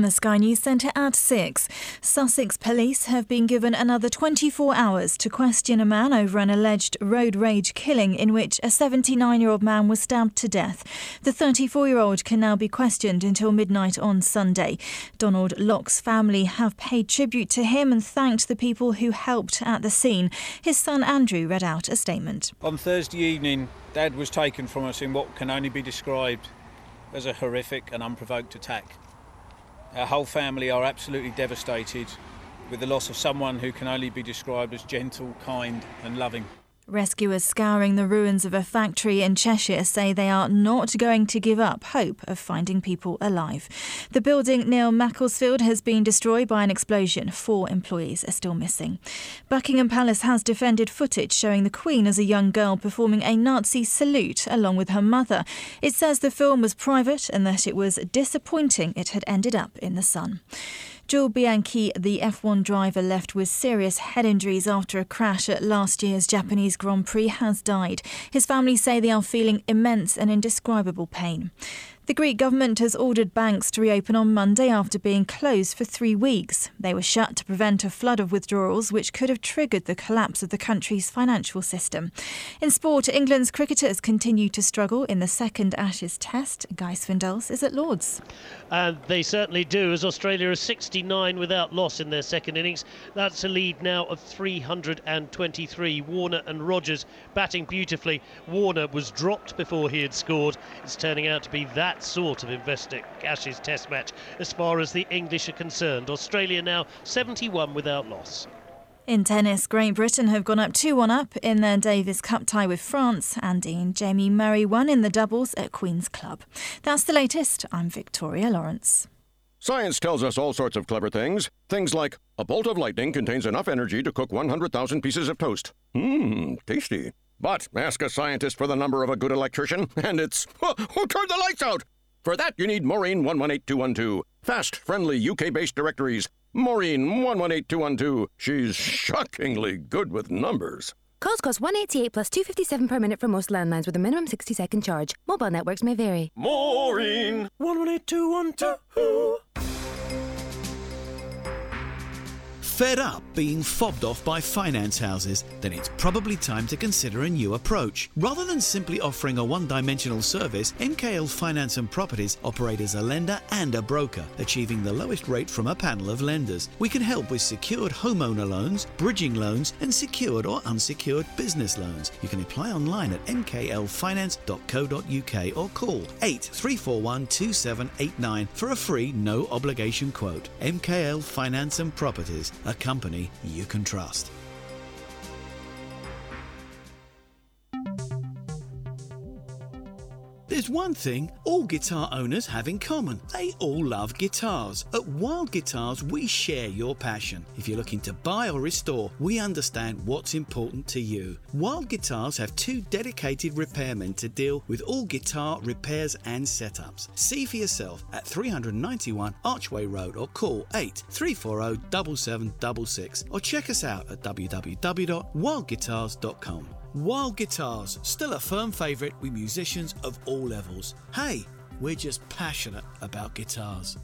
From the Sky News Centre at 6, Sussex police have been given another 24 hours to question a man over an alleged road rage killing in which a 79 year old man was stabbed to death. The 34 year old can now be questioned until midnight on Sunday. Donald Locke's family have paid tribute to him and thanked the people who helped at the scene. His son Andrew read out a statement. On Thursday evening, Dad was taken from us in what can only be described as a horrific and unprovoked attack. Our whole family are absolutely devastated with the loss of someone who can only be described as gentle, kind, and loving. Rescuers scouring the ruins of a factory in Cheshire say they are not going to give up hope of finding people alive. The building near Macclesfield has been destroyed by an explosion. Four employees are still missing. Buckingham Palace has defended footage showing the Queen as a young girl performing a Nazi salute along with her mother. It says the film was private and that it was disappointing it had ended up in the sun. Jules Bianchi, the F1 driver left with serious head injuries after a crash at last year's Japanese Grand Prix, has died. His family say they are feeling immense and indescribable pain. The Greek government has ordered banks to reopen on Monday after being closed for three weeks. They were shut to prevent a flood of withdrawals, which could have triggered the collapse of the country's financial system. In sport, England's cricketers continue to struggle in the second Ashes Test. Guy Swindells is at Lords. And they certainly do, as Australia is 69 without loss in their second innings. That's a lead now of 323. Warner and Rogers batting beautifully. Warner was dropped before he had scored. It's turning out to be that sort of investing Ashes Test match as far as the English are concerned. Australia now 71 without loss. In tennis, Great Britain have gone up 2 1 up in their Davis Cup tie with France. Andy and Jamie Murray won in the doubles at Queen's Club. That's the latest. I'm Victoria Lawrence. Science tells us all sorts of clever things. Things like a bolt of lightning contains enough energy to cook 100,000 pieces of toast. Mmm, tasty. But ask a scientist for the number of a good electrician, and it's *laughs* who turned the lights out? For that, you need Maureen 118212. Fast, friendly, UK based directories. Maureen 118212. She's shockingly good with numbers. Calls cost 188 plus 257 per minute for most landlines with a minimum 60 second charge. Mobile networks may vary. Maureen 118212. Fed up being fobbed off by finance houses? Then it's probably time to consider a new approach. Rather than simply offering a one dimensional service, MKL Finance and Properties operate as a lender and a broker, achieving the lowest rate from a panel of lenders. We can help with secured homeowner loans, bridging loans, and secured or unsecured business loans. You can apply online at mklfinance.co.uk or call 8341 2789 for a free no obligation quote. MKL Finance and Properties, a company you can trust. There's one thing all guitar owners have in common. They all love guitars. At Wild Guitars, we share your passion. If you're looking to buy or restore, we understand what's important to you. Wild Guitars have two dedicated repairmen to deal with all guitar repairs and setups. See for yourself at 391 Archway Road or call 8 340 7766 or check us out at www.wildguitars.com. Wild Guitars, still a firm favourite with musicians of all levels. Hey, we're just passionate about guitars.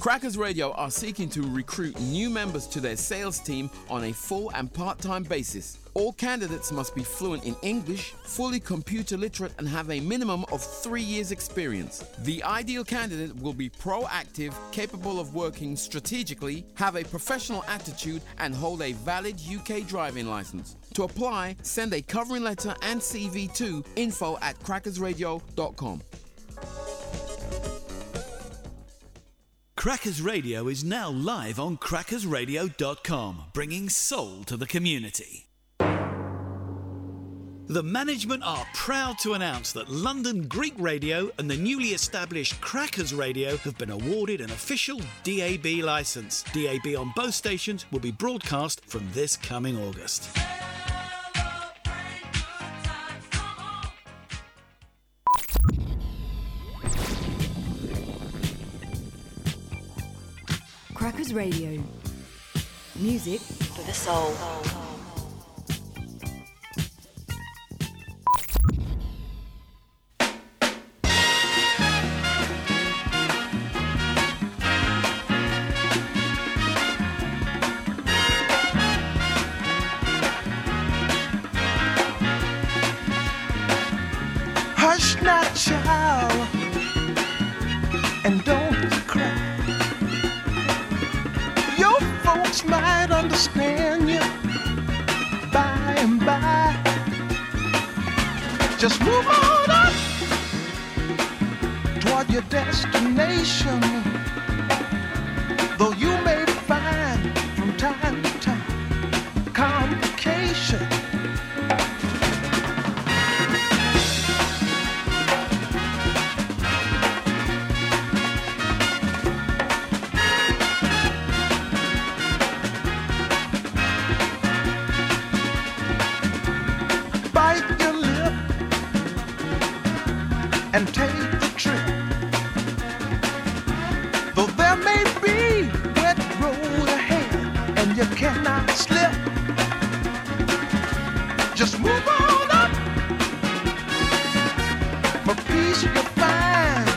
Crackers Radio are seeking to recruit new members to their sales team on a full and part time basis. All candidates must be fluent in English, fully computer literate, and have a minimum of three years' experience. The ideal candidate will be proactive, capable of working strategically, have a professional attitude, and hold a valid UK driving license. To apply, send a covering letter and CV to info at crackersradio.com. Crackers Radio is now live on crackersradio.com, bringing soul to the community. The management are proud to announce that London Greek Radio and the newly established Crackers Radio have been awarded an official DAB license. DAB on both stations will be broadcast from this coming August. Crackers Radio. Music for the soul. Hush and don't cry. Your folks might understand you by and by. Just move on up toward your destination. For peace you'll find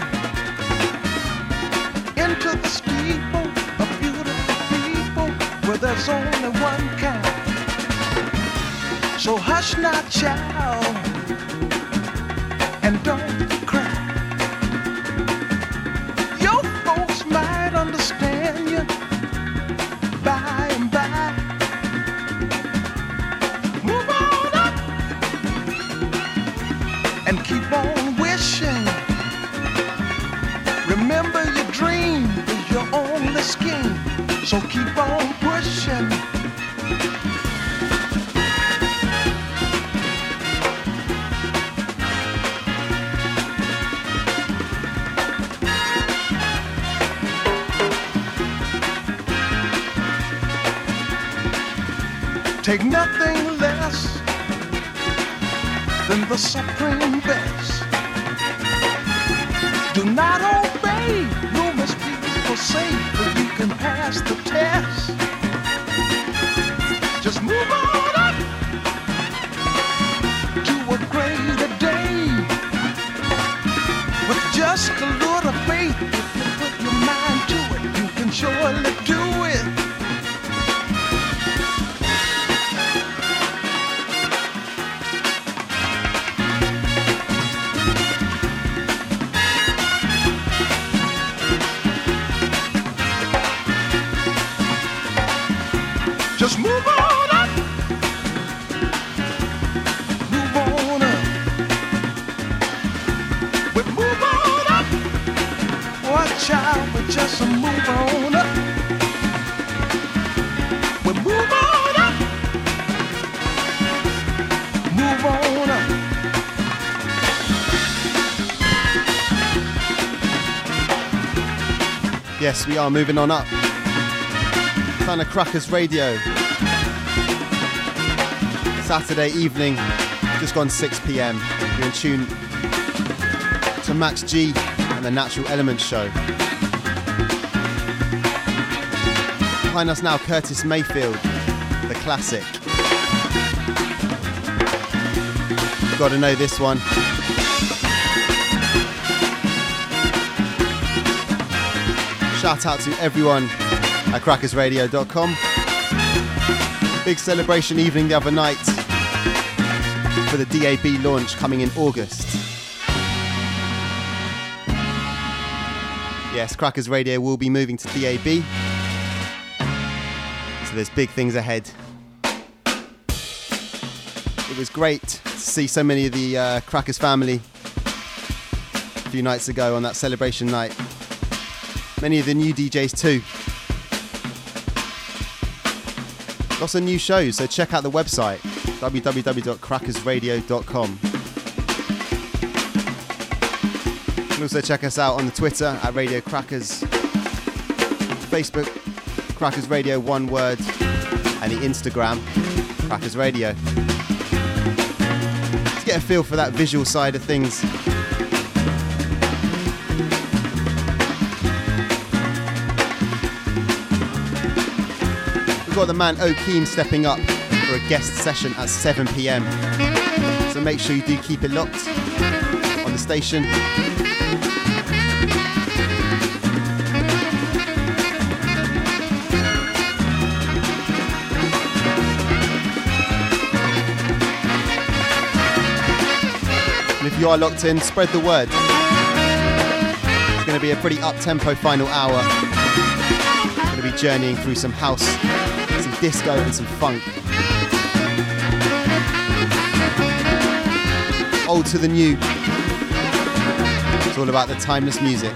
into the steeple of beautiful people where there's only one kind. So hush now, child, supreme are moving on up. Of Crackers Radio. Saturday evening, just gone 6 pm. You're in tune to Max G and the Natural Elements Show. Behind us now, Curtis Mayfield, the classic. You've got to know this one. Shout out to everyone at crackersradio.com. Big celebration evening the other night for the DAB launch coming in August. Yes, Crackers Radio will be moving to DAB. So there's big things ahead. It was great to see so many of the uh, Crackers family a few nights ago on that celebration night. Many of the new DJs too. Lots of new shows, so check out the website www.crackersradio.com. You can also check us out on the Twitter at Radio Crackers, Facebook Crackers Radio, one word, and the Instagram Crackers Radio. To get a feel for that visual side of things, got the man O'Keen stepping up for a guest session at 7 pm. So make sure you do keep it locked on the station. And if you are locked in, spread the word. It's going to be a pretty up tempo final hour. Going to be journeying through some house, disco, and some funk. Old to the new. It's all about the timeless music.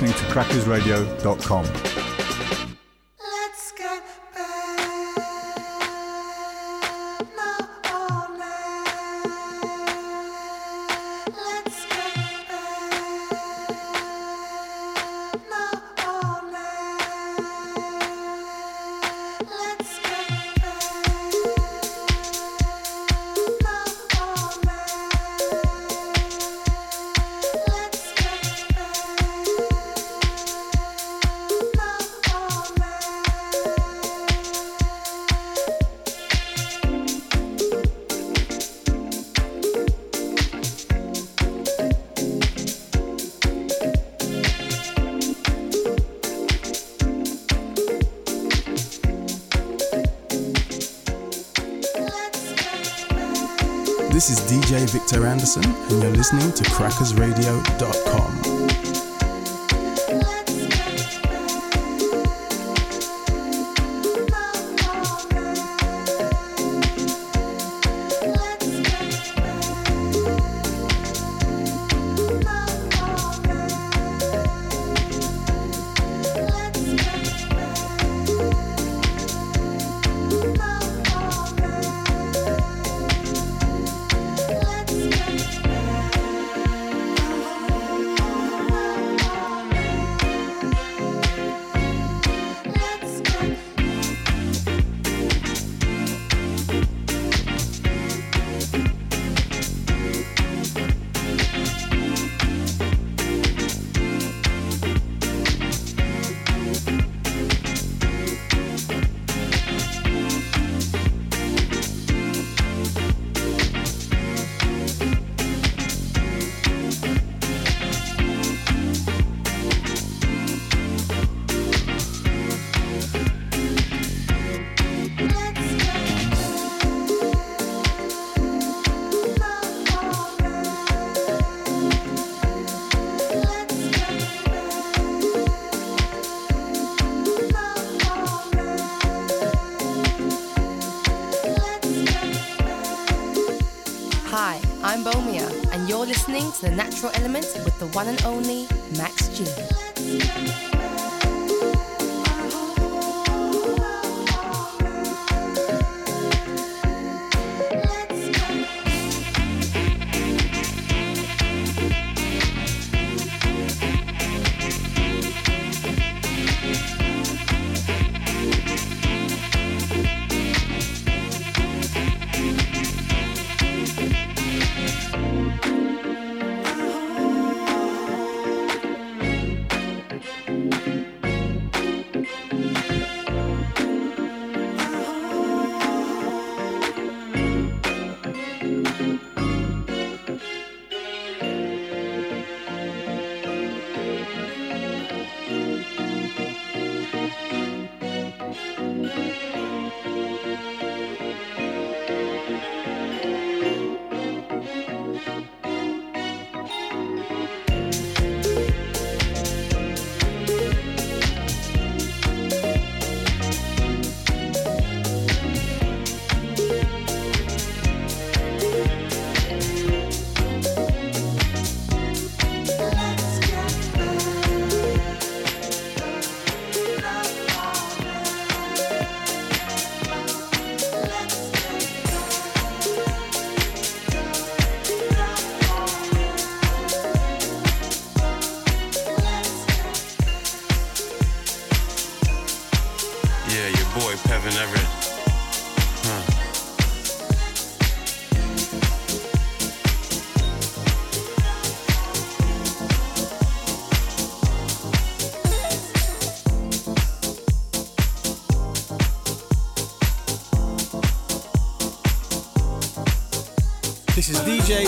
Listening to crackersradio.com. And you're listening to crackersradio.com. one and only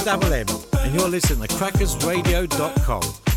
Double M, and you're listening to crackersradio.com.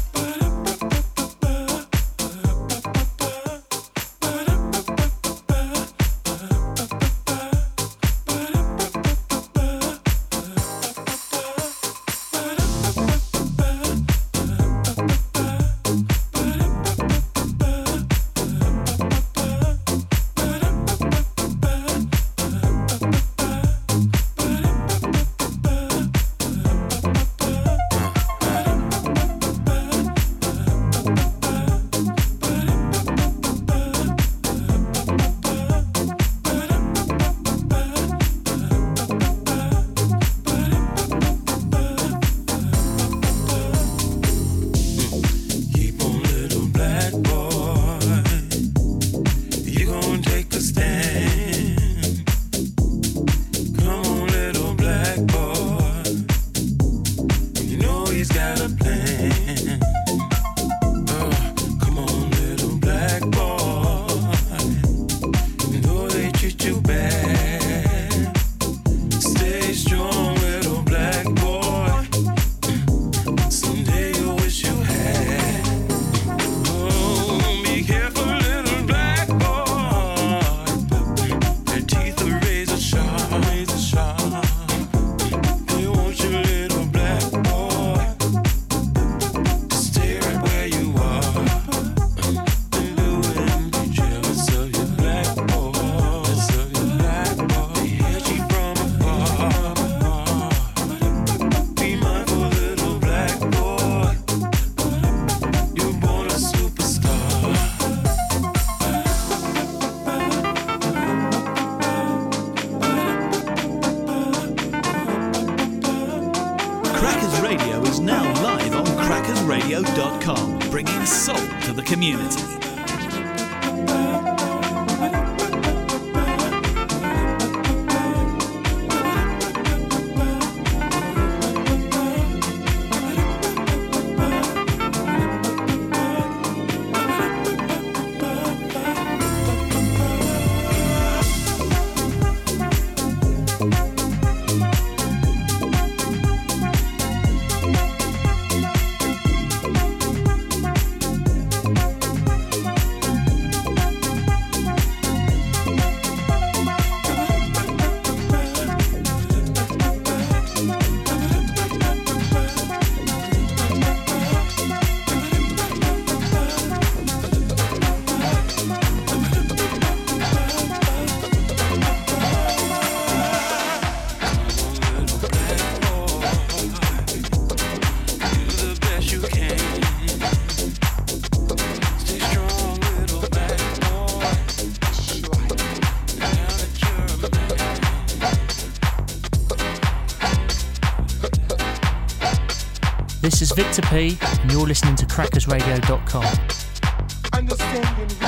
and you're listening to crackersradio.com.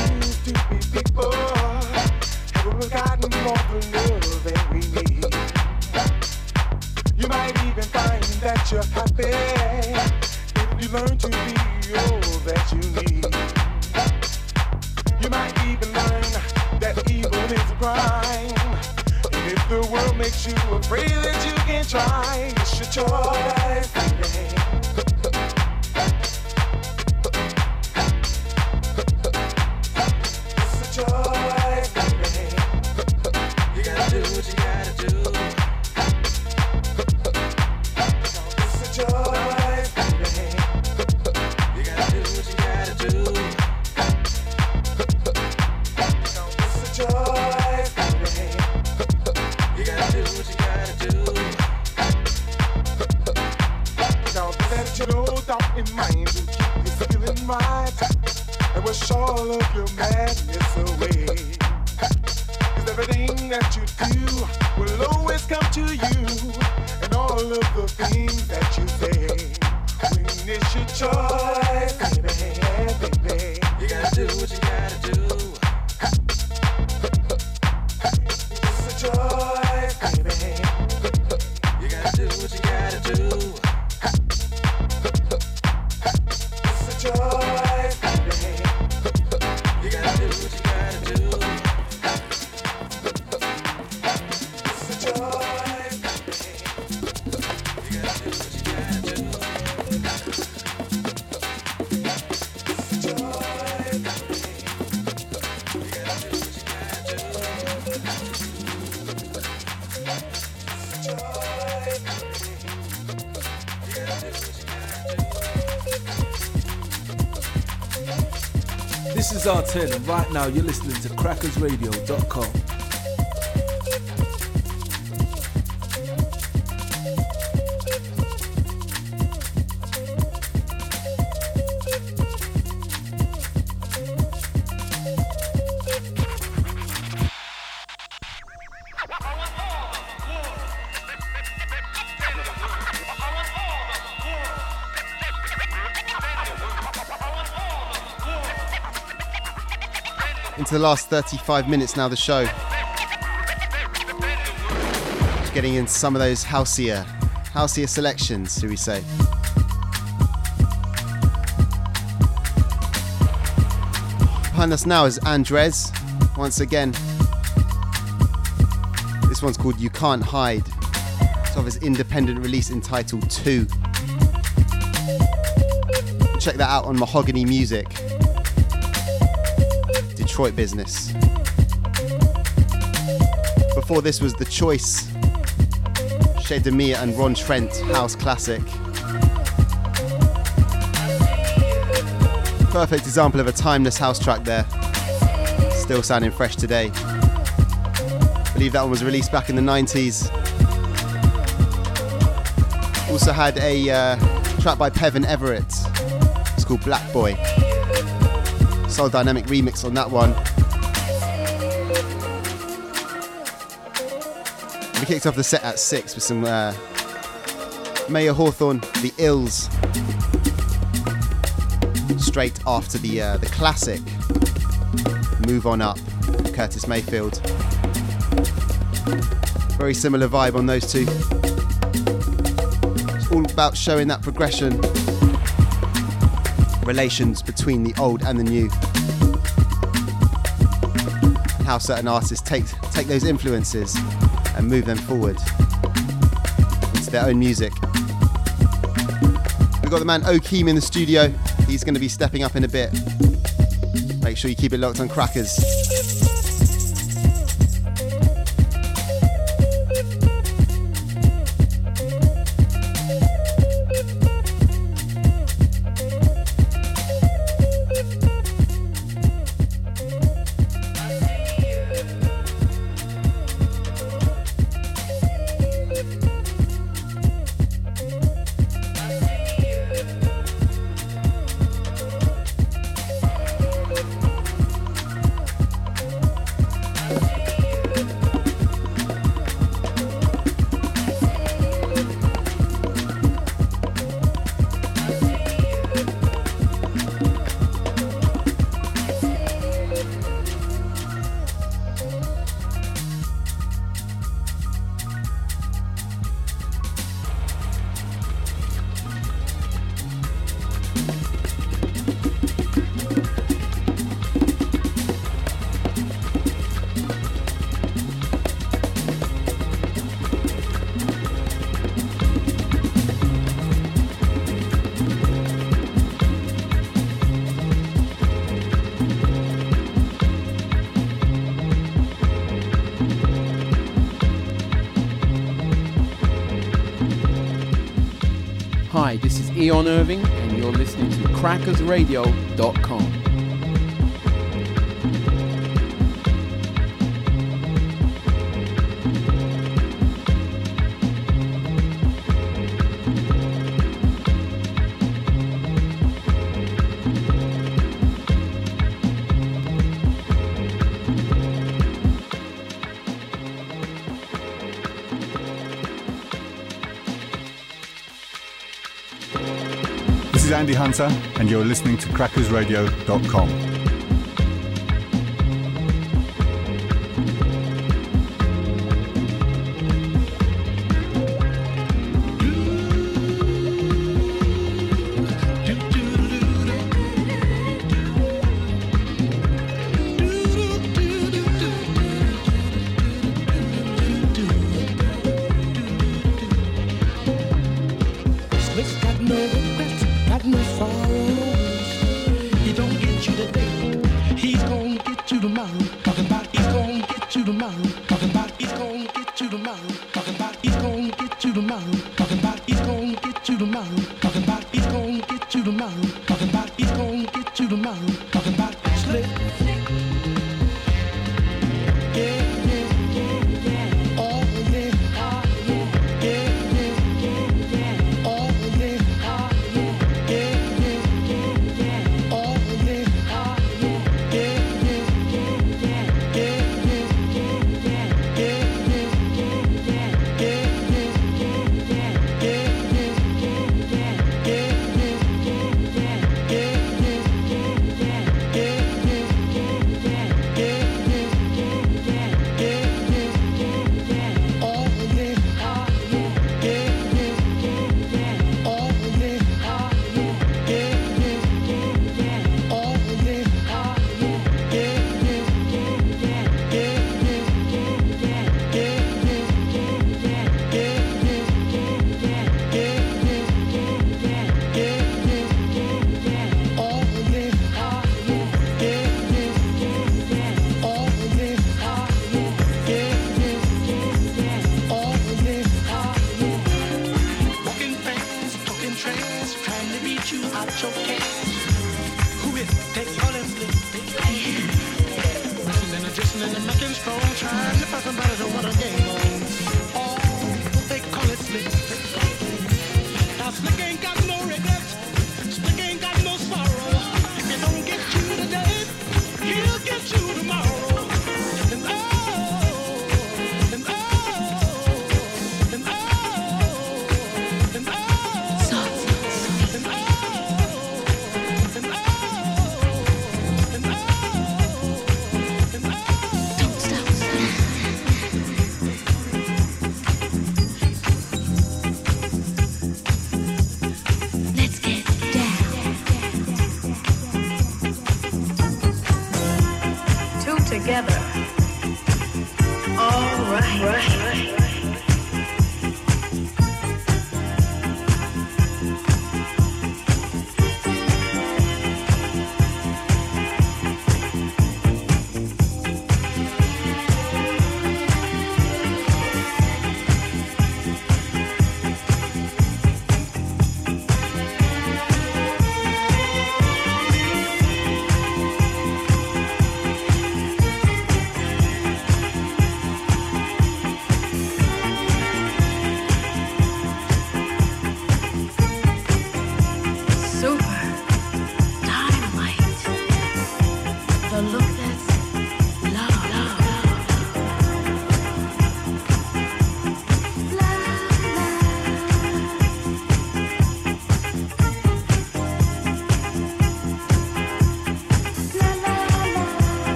Now let your no in mind. And wash all of your madness away. Cause everything that you do will always come to you. And all of the things that you say. When it's your choice, baby, baby. You gotta do what you gotta do. 10. Right now, you're listening to crackersradio.com. the last 35 minutes now the show. Just getting in some of those houseier, houseier selections, do we say? Behind us now is Andres, once again. This one's called You Can't Hide. It's of his independent release entitled 2. Check that out on Mahogany Music. Detroit business. Before this was The Choice, Chez Damier and Ron Trent, House Classic. Perfect example of a timeless house track there. Still sounding fresh today. believe that one was released back in the 90s. Also had a uh, track by Pevin Everett. It's called Black Boy. Soul Dynamic remix on that one. We kicked off the set at six with some uh, Mayer Hawthorne, The Ills. straight after the uh, the classic "Move On Up," Curtis Mayfield. Very similar vibe on those two. It's all about showing that progression, relations between the old and the new, how certain artists take take those influences and move them forward into their own music. We've got the man Okeem in the studio. He's going to be stepping up in a bit. Make sure you keep it locked on Crackers. Eon Irving, and you're listening to crackersradio.com. Andy Hunter, and you're listening to crackersradio.com.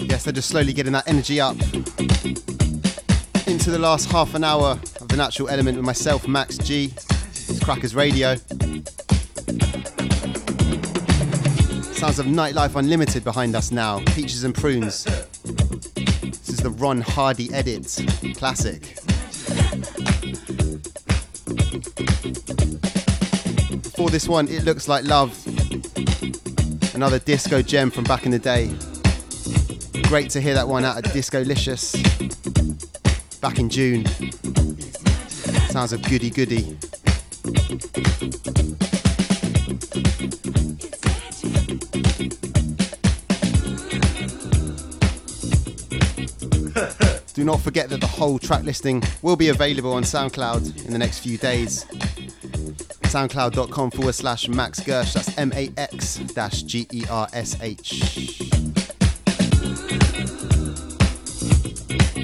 Yes, they're just slowly getting that energy up. Into the last half an hour of the natural element with myself, Max G. Crackers Radio. Sounds of Nightlife Unlimited behind us now. Peaches and Prunes. The Ron Hardy edit. Classic. Before this one, It Looks Like Love. Another disco gem from back in the day. Great to hear that one out of Disco Licious back in June. Sounds of goody goody. Do not forget that the whole track listing will be available on SoundCloud in the next few days. SoundCloud.com forward slash Max Gersh, that's M A X dash G E R S H.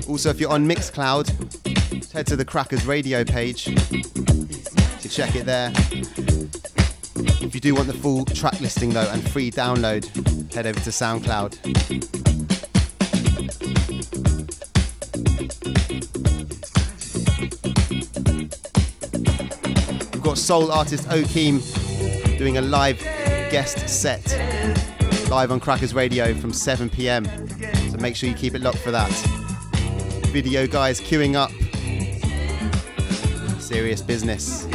Also, if you're on Mixcloud, head to the Crackers radio page to check it there. If you do want the full track listing though and free download, head over to SoundCloud. Got soul artist Okeem doing a live guest set live on Crackers Radio from 7 pm. So make sure you keep it locked for that. Video guys queuing up. Serious business.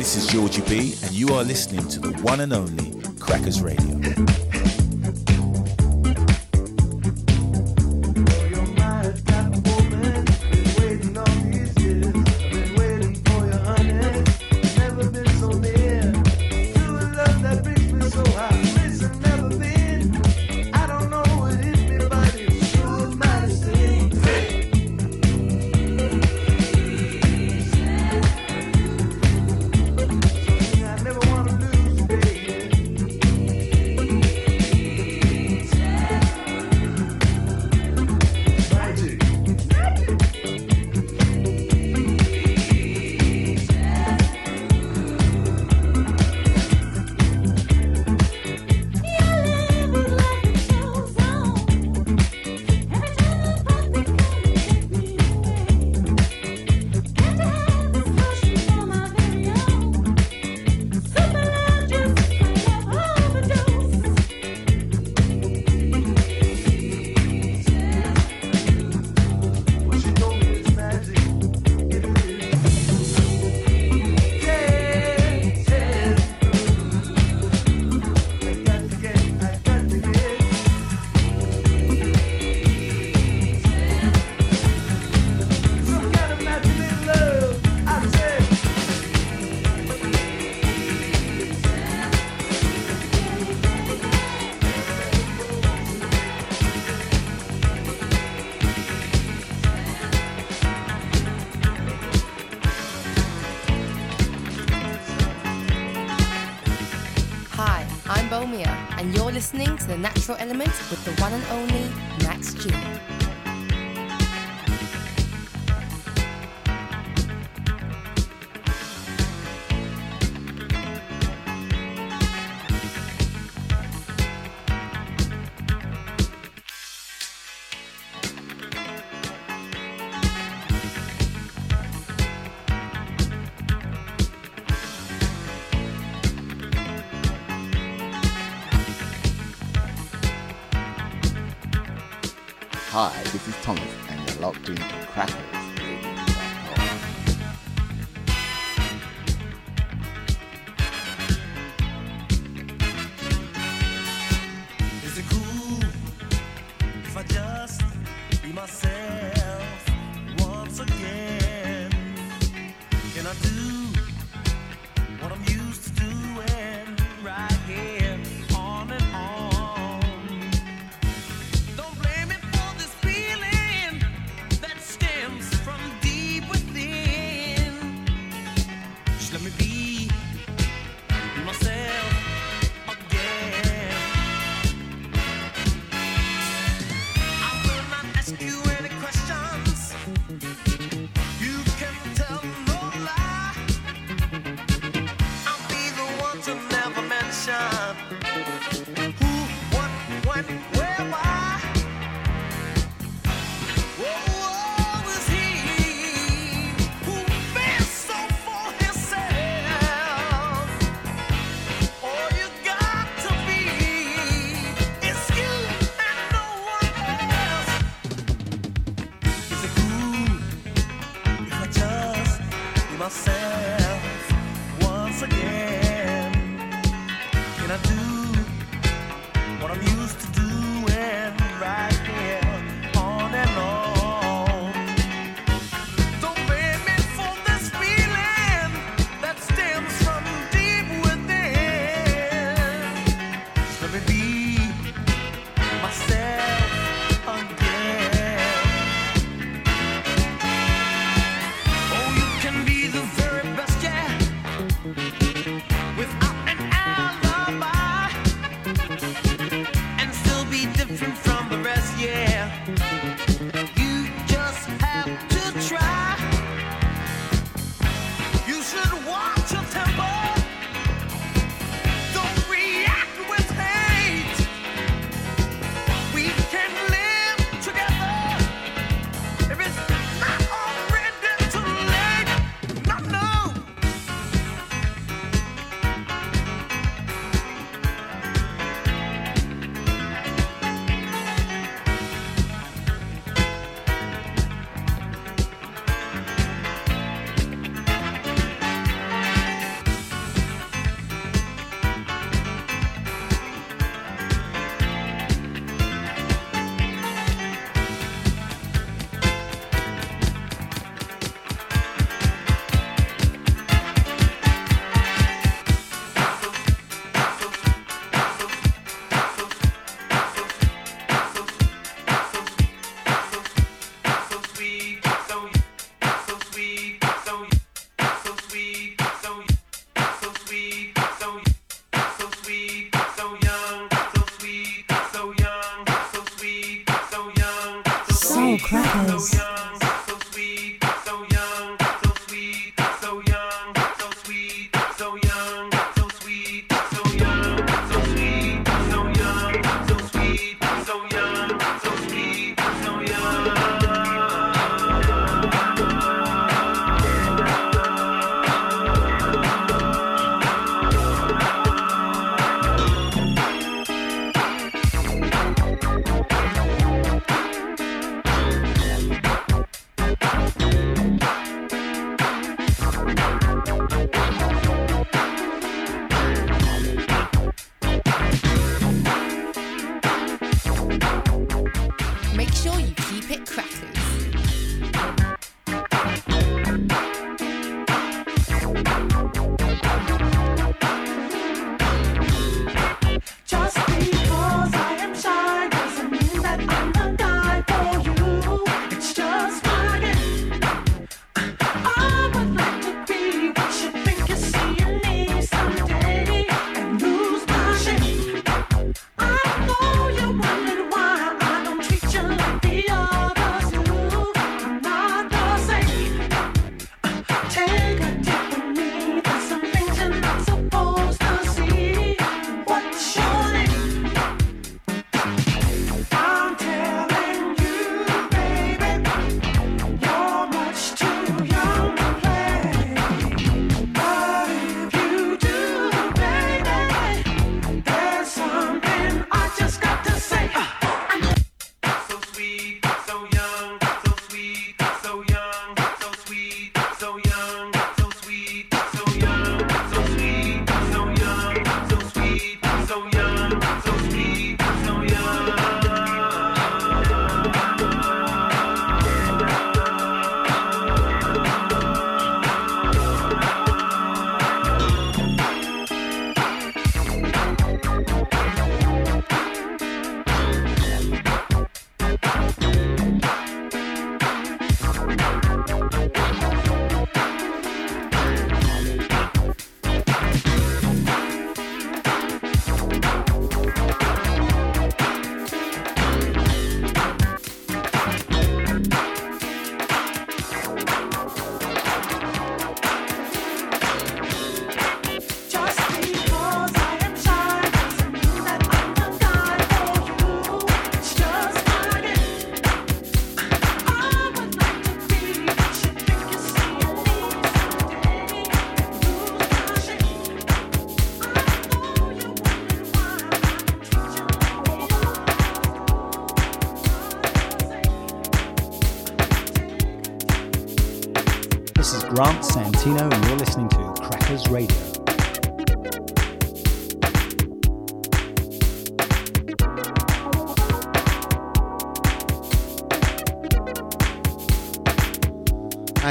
This is Georgie B, and you are listening to the one and only Crackers Radio. listening to The Natural Element with the one and only and you're locked into Crackers. Is it cool if I just be myself?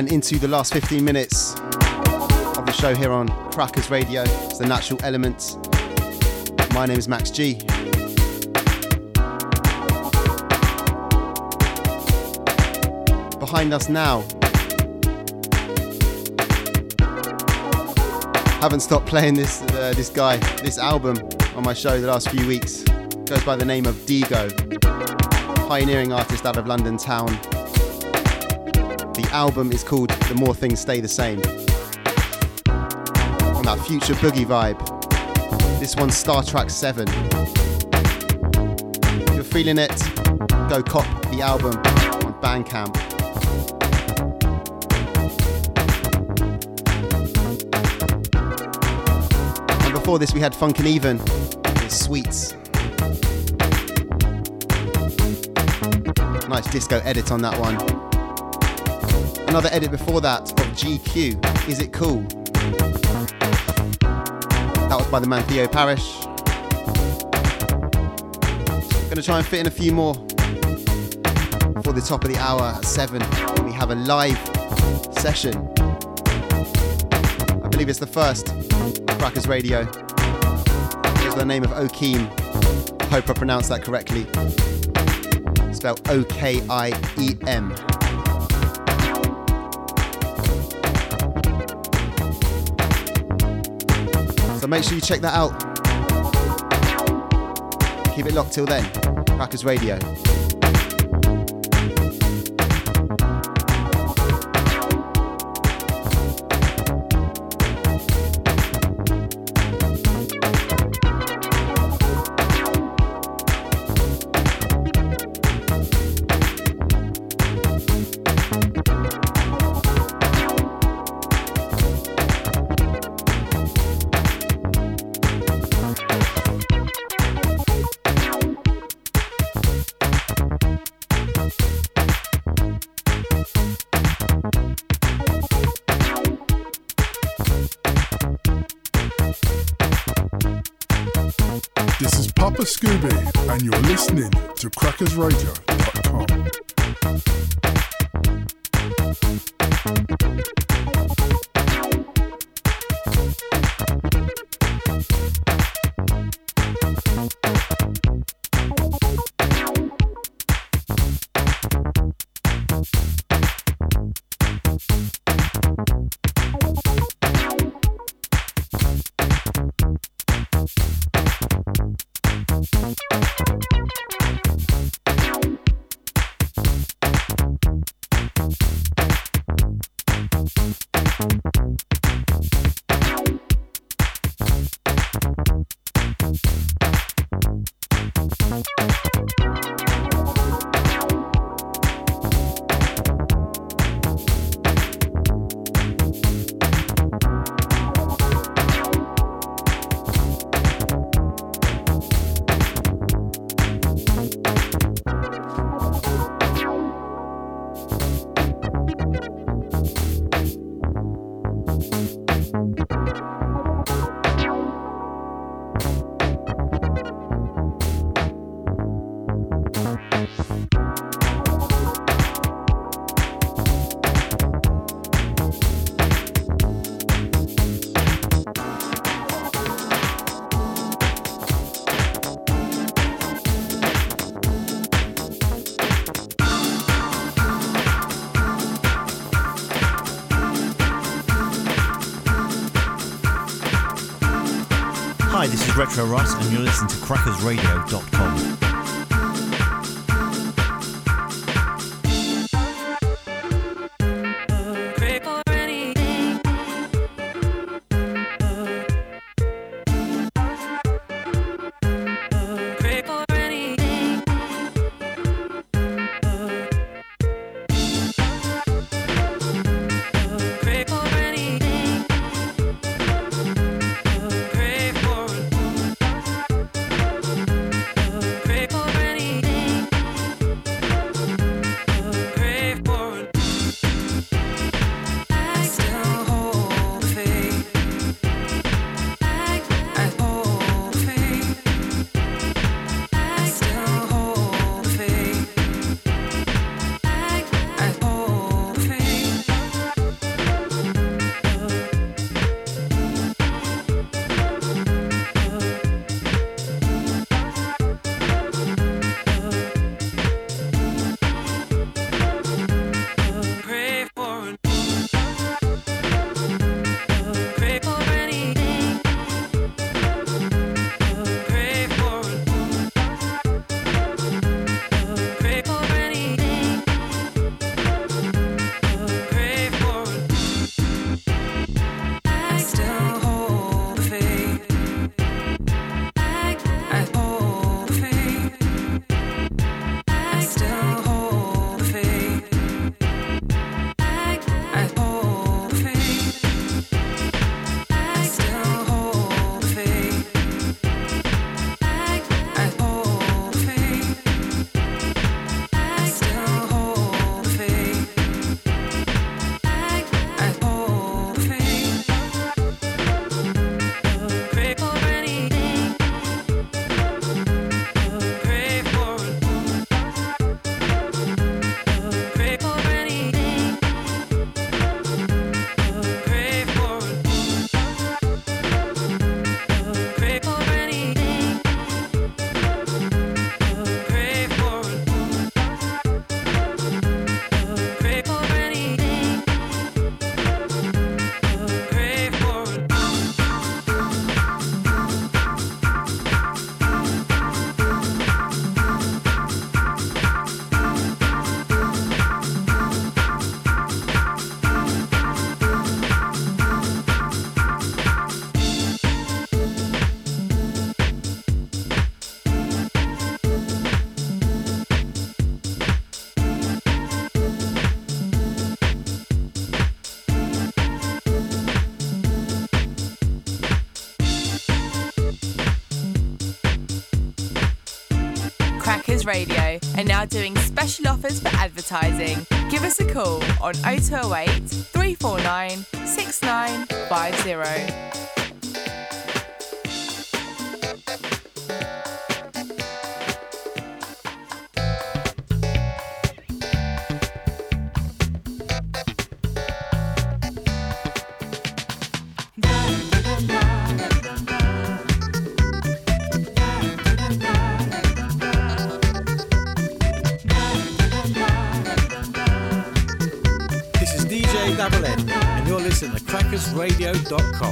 Into the last 15 minutes of the show here on Crackers Radio. It's the natural element. My name is Max G. Behind us now. Haven't stopped playing this uh, this guy, this album on my show the last few weeks. Goes by the name of Dego, pioneering artist out of London town. Album is called The More Things Stay the Same. On that future boogie vibe. This one's Star Trek 7. If you're feeling it, go cop the album on Bandcamp. And before this, we had Funk and Even with Sweets. Nice disco edit on that one. Another edit before that of GQ, Is It Cool? That was by the man Theo Parrish. Gonna try and fit in a few more for the top of the hour at 7 when we have a live session. I believe it's the first Crackers Radio. It's the name of Okiem. Hope I pronounced that correctly. Spelled O K I E M. make sure you check that out. Keep it locked till then. Crackers Radio. Scooby, and you're listening to crackersradio.com. Russ, and you're listening to crackersradio.com. Radio and now doing special offers for advertising. Give us a call on 0208 349 6950. crackersradio.com.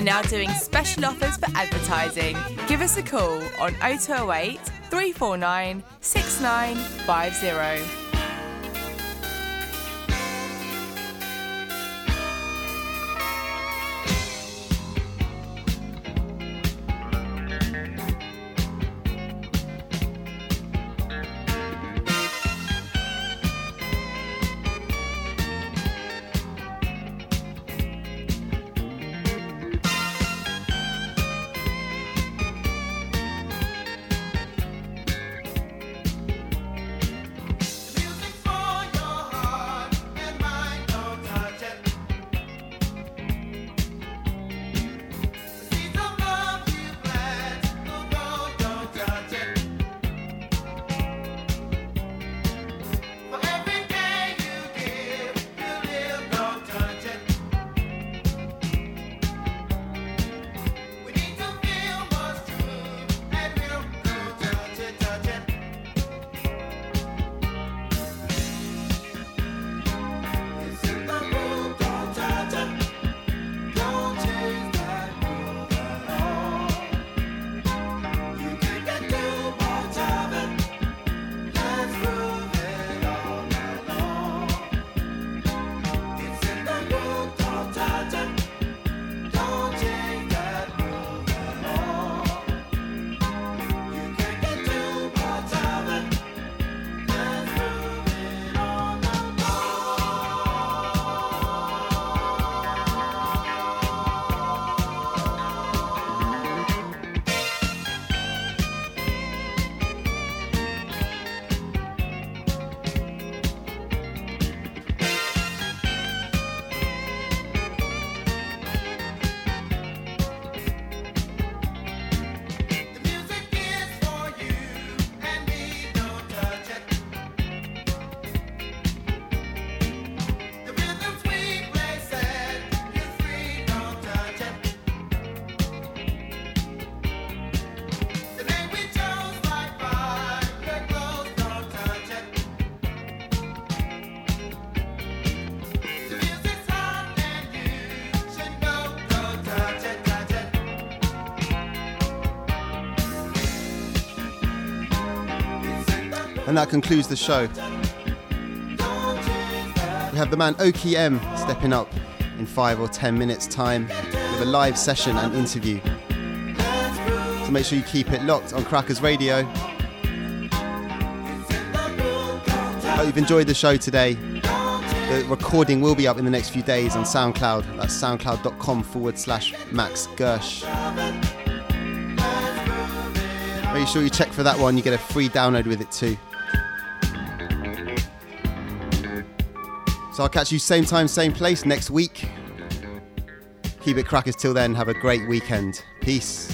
And now doing special offers for advertising. Give us a call on 0208 349 6950. That concludes the show. We have the man Okiem stepping up in five or ten minutes' time with a live session and interview. So make sure you keep it locked on Crackers Radio. Hope you've enjoyed the show today. The recording will be up in the next few days on SoundCloud. That's soundcloud.com forward slash Max Gersh. Make sure you check for that one. You get a free download with it too. So I'll catch you same time, same place next week. Keep it crackers till then. Have a great weekend. Peace.